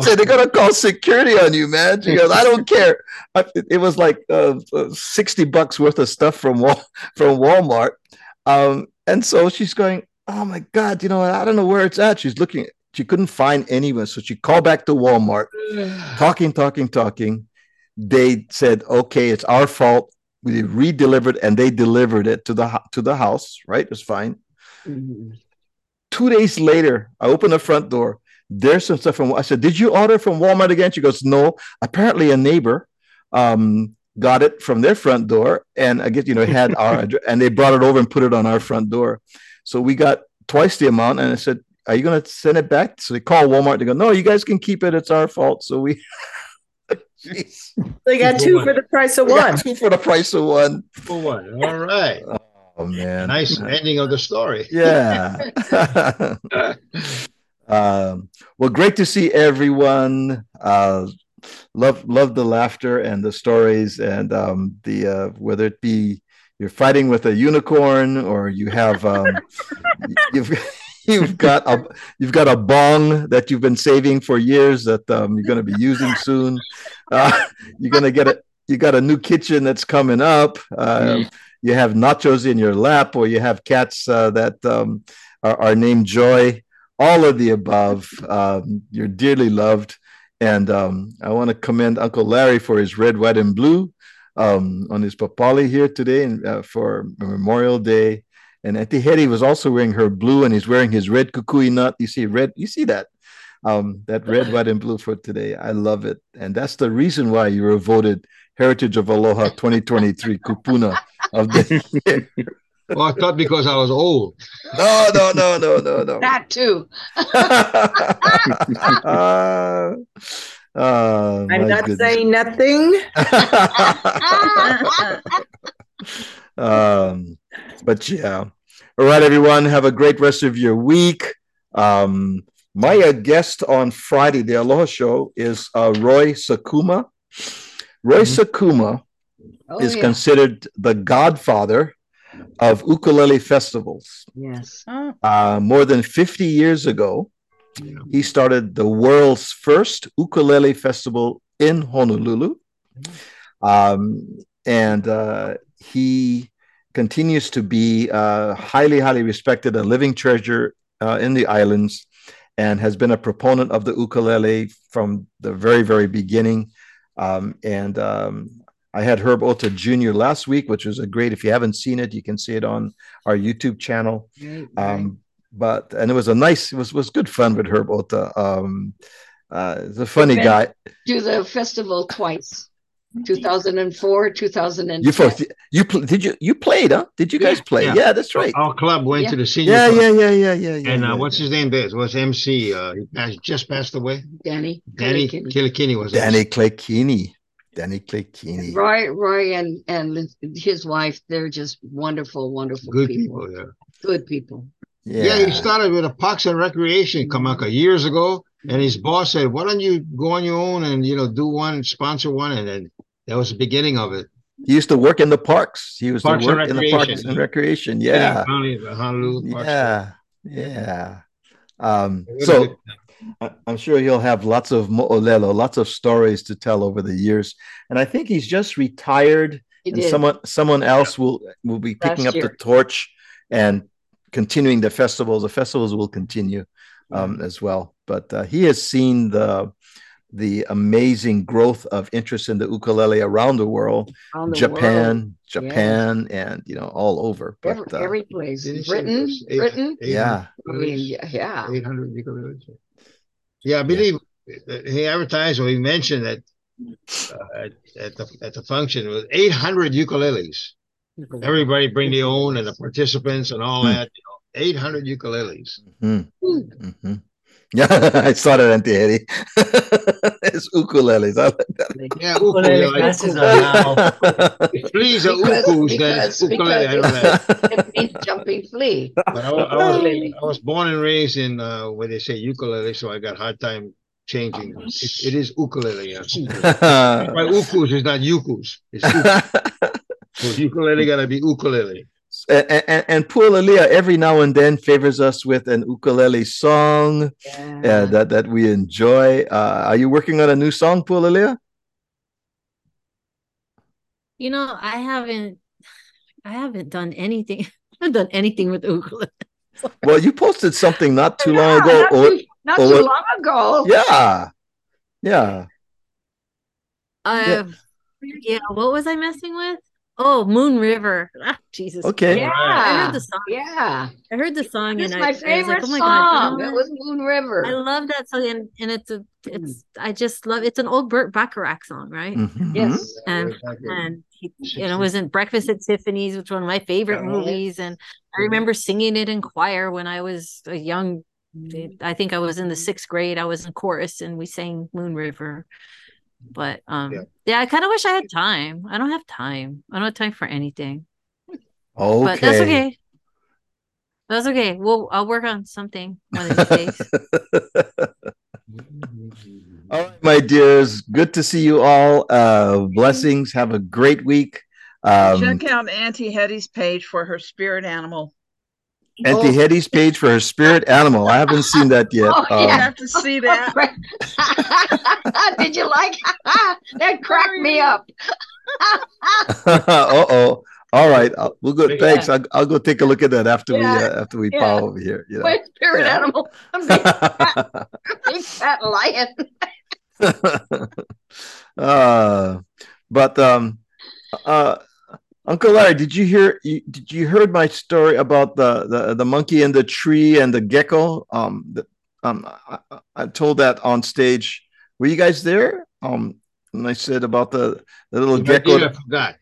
Speaker 1: say they're gonna call security on you, man. She goes, I don't care. I- It was like uh, uh, sixty bucks worth of stuff from Wal- from Walmart, um, and so she's going, "Oh my god, you know, I don't know where it's at." She's looking, she couldn't find anywhere, so she called back to Walmart, talking, talking, talking. They said, "Okay, it's our fault." We re-delivered, and they delivered it to the to the house. Right, it's fine two days later, I open the front door. There's some stuff from. I said, "Did you order from Walmart again?" She goes, "No." Apparently, a neighbor um, got it from their front door, and I guess you know had our address, and they brought it over and put it on our front door. So we got twice the amount, and I said, "Are you going to send it back?" So they call Walmart. They go, "No, you guys can keep it. It's our fault." So we. Jeez.
Speaker 2: They got two for the price of one.
Speaker 1: two for the price of one.
Speaker 3: For one. All right.
Speaker 1: Oh man!
Speaker 3: Nice ending of the story.
Speaker 1: Yeah. um, well, great to see everyone. Uh, love love the laughter and the stories and um, the uh, whether it be you're fighting with a unicorn, or you have um, you've you've got a you've got a bong that you've been saving for years that um, you're going to be using soon. Uh, you're going to get a you got a new kitchen that's coming up. Uh, you have nachos in your lap, or you have cats uh, that um, are, are, named Joy. All of the above. Um, you're dearly loved, and um, I want to commend Uncle Larry for his red, white, and blue um, on his papale here today and, uh, for Memorial Day. And Auntie Hetty was also wearing her blue, and he's wearing his red kukui nut. You see red. You see that. Um, that red, white, and blue for today. I love it. And that's the reason why you were voted Heritage of Aloha 2023 Kupuna of the year.
Speaker 3: Well, I thought because I was old.
Speaker 1: No, no, no, no, no, no.
Speaker 4: That too.
Speaker 1: uh, uh,
Speaker 2: I'm not goodness. saying nothing.
Speaker 1: um, but yeah. All right, everyone. Have a great rest of your week. Um, my uh, guest on Friday, the Aloha Show, is uh, Roy Sakuma. Roy mm-hmm. Sakuma oh, is yeah. considered the godfather of ukulele festivals.
Speaker 4: Yes.
Speaker 1: Uh, more than 50 years ago, yeah. he started the world's first ukulele festival in Honolulu. Um, and uh, he continues to be uh, highly, highly respected, a living treasure uh, in the islands, and has been a proponent of the ukulele from the very, very beginning. Um, and um, I had Herb Ohta Jr. last week, which was a great. If you haven't seen it, you can see it on our YouTube channel. Right, right. Um, but and it was a nice, it was was good fun with Herb Ohta. Um, uh, he's a funny guy.
Speaker 4: Do the festival twice. 2004 2010
Speaker 1: you folks you did you you played huh did you guys play yeah, yeah that's right
Speaker 3: our club went
Speaker 1: yeah.
Speaker 3: to the senior
Speaker 1: yeah
Speaker 3: club.
Speaker 1: yeah yeah yeah yeah yeah
Speaker 3: and uh,
Speaker 1: yeah,
Speaker 3: what's his name there was mc uh he passed, just passed away
Speaker 4: danny
Speaker 3: danny Kaleikini was it.
Speaker 1: danny Kaleikini. Danny Kaleikini.
Speaker 4: roy roy and and his wife they're just wonderful wonderful
Speaker 3: good
Speaker 4: people,
Speaker 3: people yeah
Speaker 4: good people
Speaker 3: yeah. yeah he started with a parks and recreation kamaka years ago and his boss said why don't you go on your own and you know do one sponsor one and then that was the beginning of it.
Speaker 1: He used to work in the parks. He used parks to work in the parks and recreation. Yeah. Yeah. Yeah. Um, so I'm sure he'll have lots of mo'olelo, lots of stories to tell over the years. And I think he's just retired. He and did. someone someone else will will be picking Last up year. the torch and continuing the festivals. The festivals will continue um, as well. But uh, he has seen the the amazing growth of interest in the ukulele around the world, the Japan, world. Japan, yeah. and you know all over.
Speaker 4: But, every, uh, every place, Britain, eight, Britain,
Speaker 1: eight, yeah,
Speaker 4: I mean, yeah,
Speaker 3: eight hundred ukuleles. Yeah, I believe yeah. he advertised or he mentioned that uh, at, at, the at the function was eight hundred ukuleles. Everybody bring their own and the participants and all mm. that. You know, eight hundred ukuleles.
Speaker 1: Mm-hmm. Mm-hmm. Yeah, I saw that Auntie Eddie. it's ukuleles. I like that.
Speaker 3: Yeah, ukulele. Fleas are ukus. That's ukulele. I know.
Speaker 4: It means jumping flea.
Speaker 3: But I, I, was, I was born and raised in uh, where they say ukulele, so I got hard time changing. It, it is ukulele. Yeah. My ukus is not ukus. It's ukus. so ukulele gotta be ukulele
Speaker 1: and, and, and every now and then favors us with an ukulele song yeah. uh, that, that we enjoy. Uh, are you working on a new song, Pualalia?
Speaker 8: You know, I haven't I haven't done anything. I haven't done anything with ukulele.
Speaker 1: well, you posted something not too long ago.
Speaker 4: Not, or, too, not or, too long ago.
Speaker 1: Yeah. Yeah.
Speaker 8: Uh, yeah. yeah. What was I messing with? Oh, Moon River. Ah, Jesus.
Speaker 1: Okay.
Speaker 4: Yeah.
Speaker 8: I heard the song.
Speaker 4: Yeah.
Speaker 8: I heard the song
Speaker 4: it's
Speaker 8: and
Speaker 4: my
Speaker 8: I,
Speaker 4: favorite I was like, oh my song. God. It was Moon River.
Speaker 8: I love that song and, and it's a it's I just love it's an old Burt Bacharach song, right?
Speaker 1: Mm-hmm.
Speaker 4: Yes.
Speaker 8: And and he, you know, it was in Breakfast at Tiffany's, which was one of my favorite movies. And I remember singing it in choir when I was a young I think I was in the sixth grade. I was in chorus and we sang Moon River. But um yeah, yeah I kind of wish I had time. I don't have time. I don't have time for anything.
Speaker 1: Okay.
Speaker 8: But that's okay. That's okay. Well, I'll work on something one of these days.
Speaker 1: all right, my dears. Good to see you all. Uh, blessings. Have a great week. Um,
Speaker 7: Check out Auntie Hetty's page for her spirit animal.
Speaker 1: Auntie Hetty's page for her spirit animal. I haven't seen that yet.
Speaker 4: Oh,
Speaker 7: You
Speaker 1: Um,
Speaker 7: have to see that.
Speaker 4: Did you like that? Cracked me up.
Speaker 1: uh oh. All right. Uh, Well, good.
Speaker 3: Yeah.
Speaker 1: Thanks. I'll, I'll go take a look at that after we uh, after we
Speaker 4: Yeah.
Speaker 1: pile over here. You know.
Speaker 4: My spirit
Speaker 1: Yeah.
Speaker 4: animal. A big, fat, big fat lion.
Speaker 1: uh, but um, uh, Uncle Larry, did you hear? You, did you heard my story about the, the the monkey in the tree and the gecko? Um, the, um, I, I- told that on stage. Were you guys there? Um, and I said about the the little gecko.
Speaker 3: I forgot.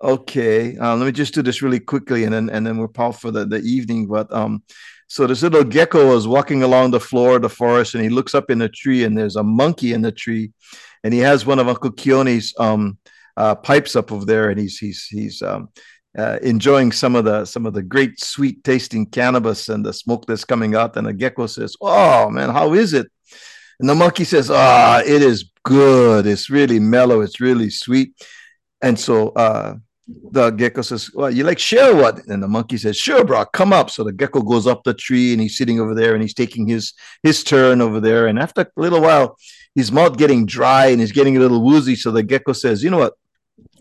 Speaker 1: Okay, uh, let me just do this really quickly, and then and then we're paused for the, the evening. But um, so this little gecko was walking along the floor of the forest, and he looks up in the tree, and there's a monkey in the tree, and he has one of Uncle Keone's um uh, pipes up over there, and he's he's he's um uh, enjoying some of the some of the great sweet tasting cannabis and the smoke that's coming out. And the gecko says, "Oh man, how is it?" And the monkey says, "Ah, it is good. It's really mellow. It's really sweet." And so uh, the gecko says, Well, you like share what? And the monkey says, Sure, bro, come up. So the gecko goes up the tree and he's sitting over there and he's taking his his turn over there. And after a little while, his mouth getting dry and he's getting a little woozy. So the gecko says, You know what?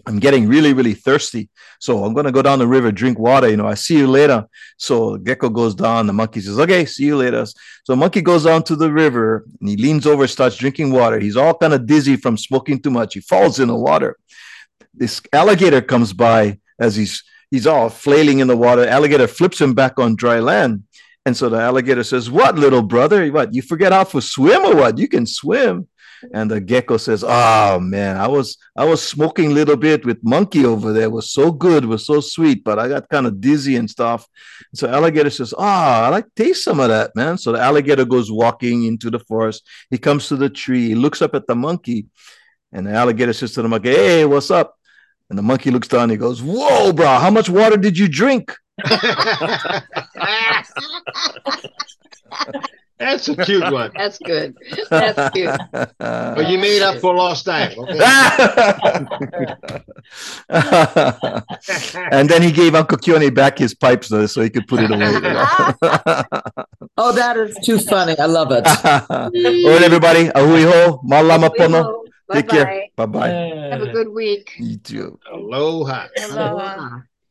Speaker 1: I'm getting really, really thirsty. So I'm gonna go down the river, drink water. You know, I see you later. So gecko goes down. The monkey says, Okay, see you later. So monkey goes down to the river and he leans over, starts drinking water. He's all kind of dizzy from smoking too much. He falls in the water this alligator comes by as he's he's all flailing in the water. Alligator flips him back on dry land. And so the alligator says, What, little brother? What, you forget how to swim or what? You can swim. And the gecko says, Oh man, I was I was smoking a little bit with monkey over there. It was so good, it was so sweet, but I got kind of dizzy and stuff. So alligator says, Oh, I like taste some of that, man. So the alligator goes walking into the forest. He comes to the tree, he looks up at the monkey, and the alligator says to the monkey, Hey, what's up? And the monkey looks down. He goes, "Whoa, bro! How much water did you drink?"
Speaker 3: That's a cute one.
Speaker 4: That's good. That's cute.
Speaker 3: But you made up for lost time. Okay?
Speaker 1: and then he gave Uncle Keone back his pipes though, so he could put it away. you know.
Speaker 2: Oh, that is too funny. I love it.
Speaker 1: All right, everybody. A hui hou, malama pono. Take care.
Speaker 4: Bye-bye.
Speaker 1: Bye bye.
Speaker 4: Have a good week.
Speaker 1: You too.
Speaker 3: Aloha.
Speaker 4: Aloha.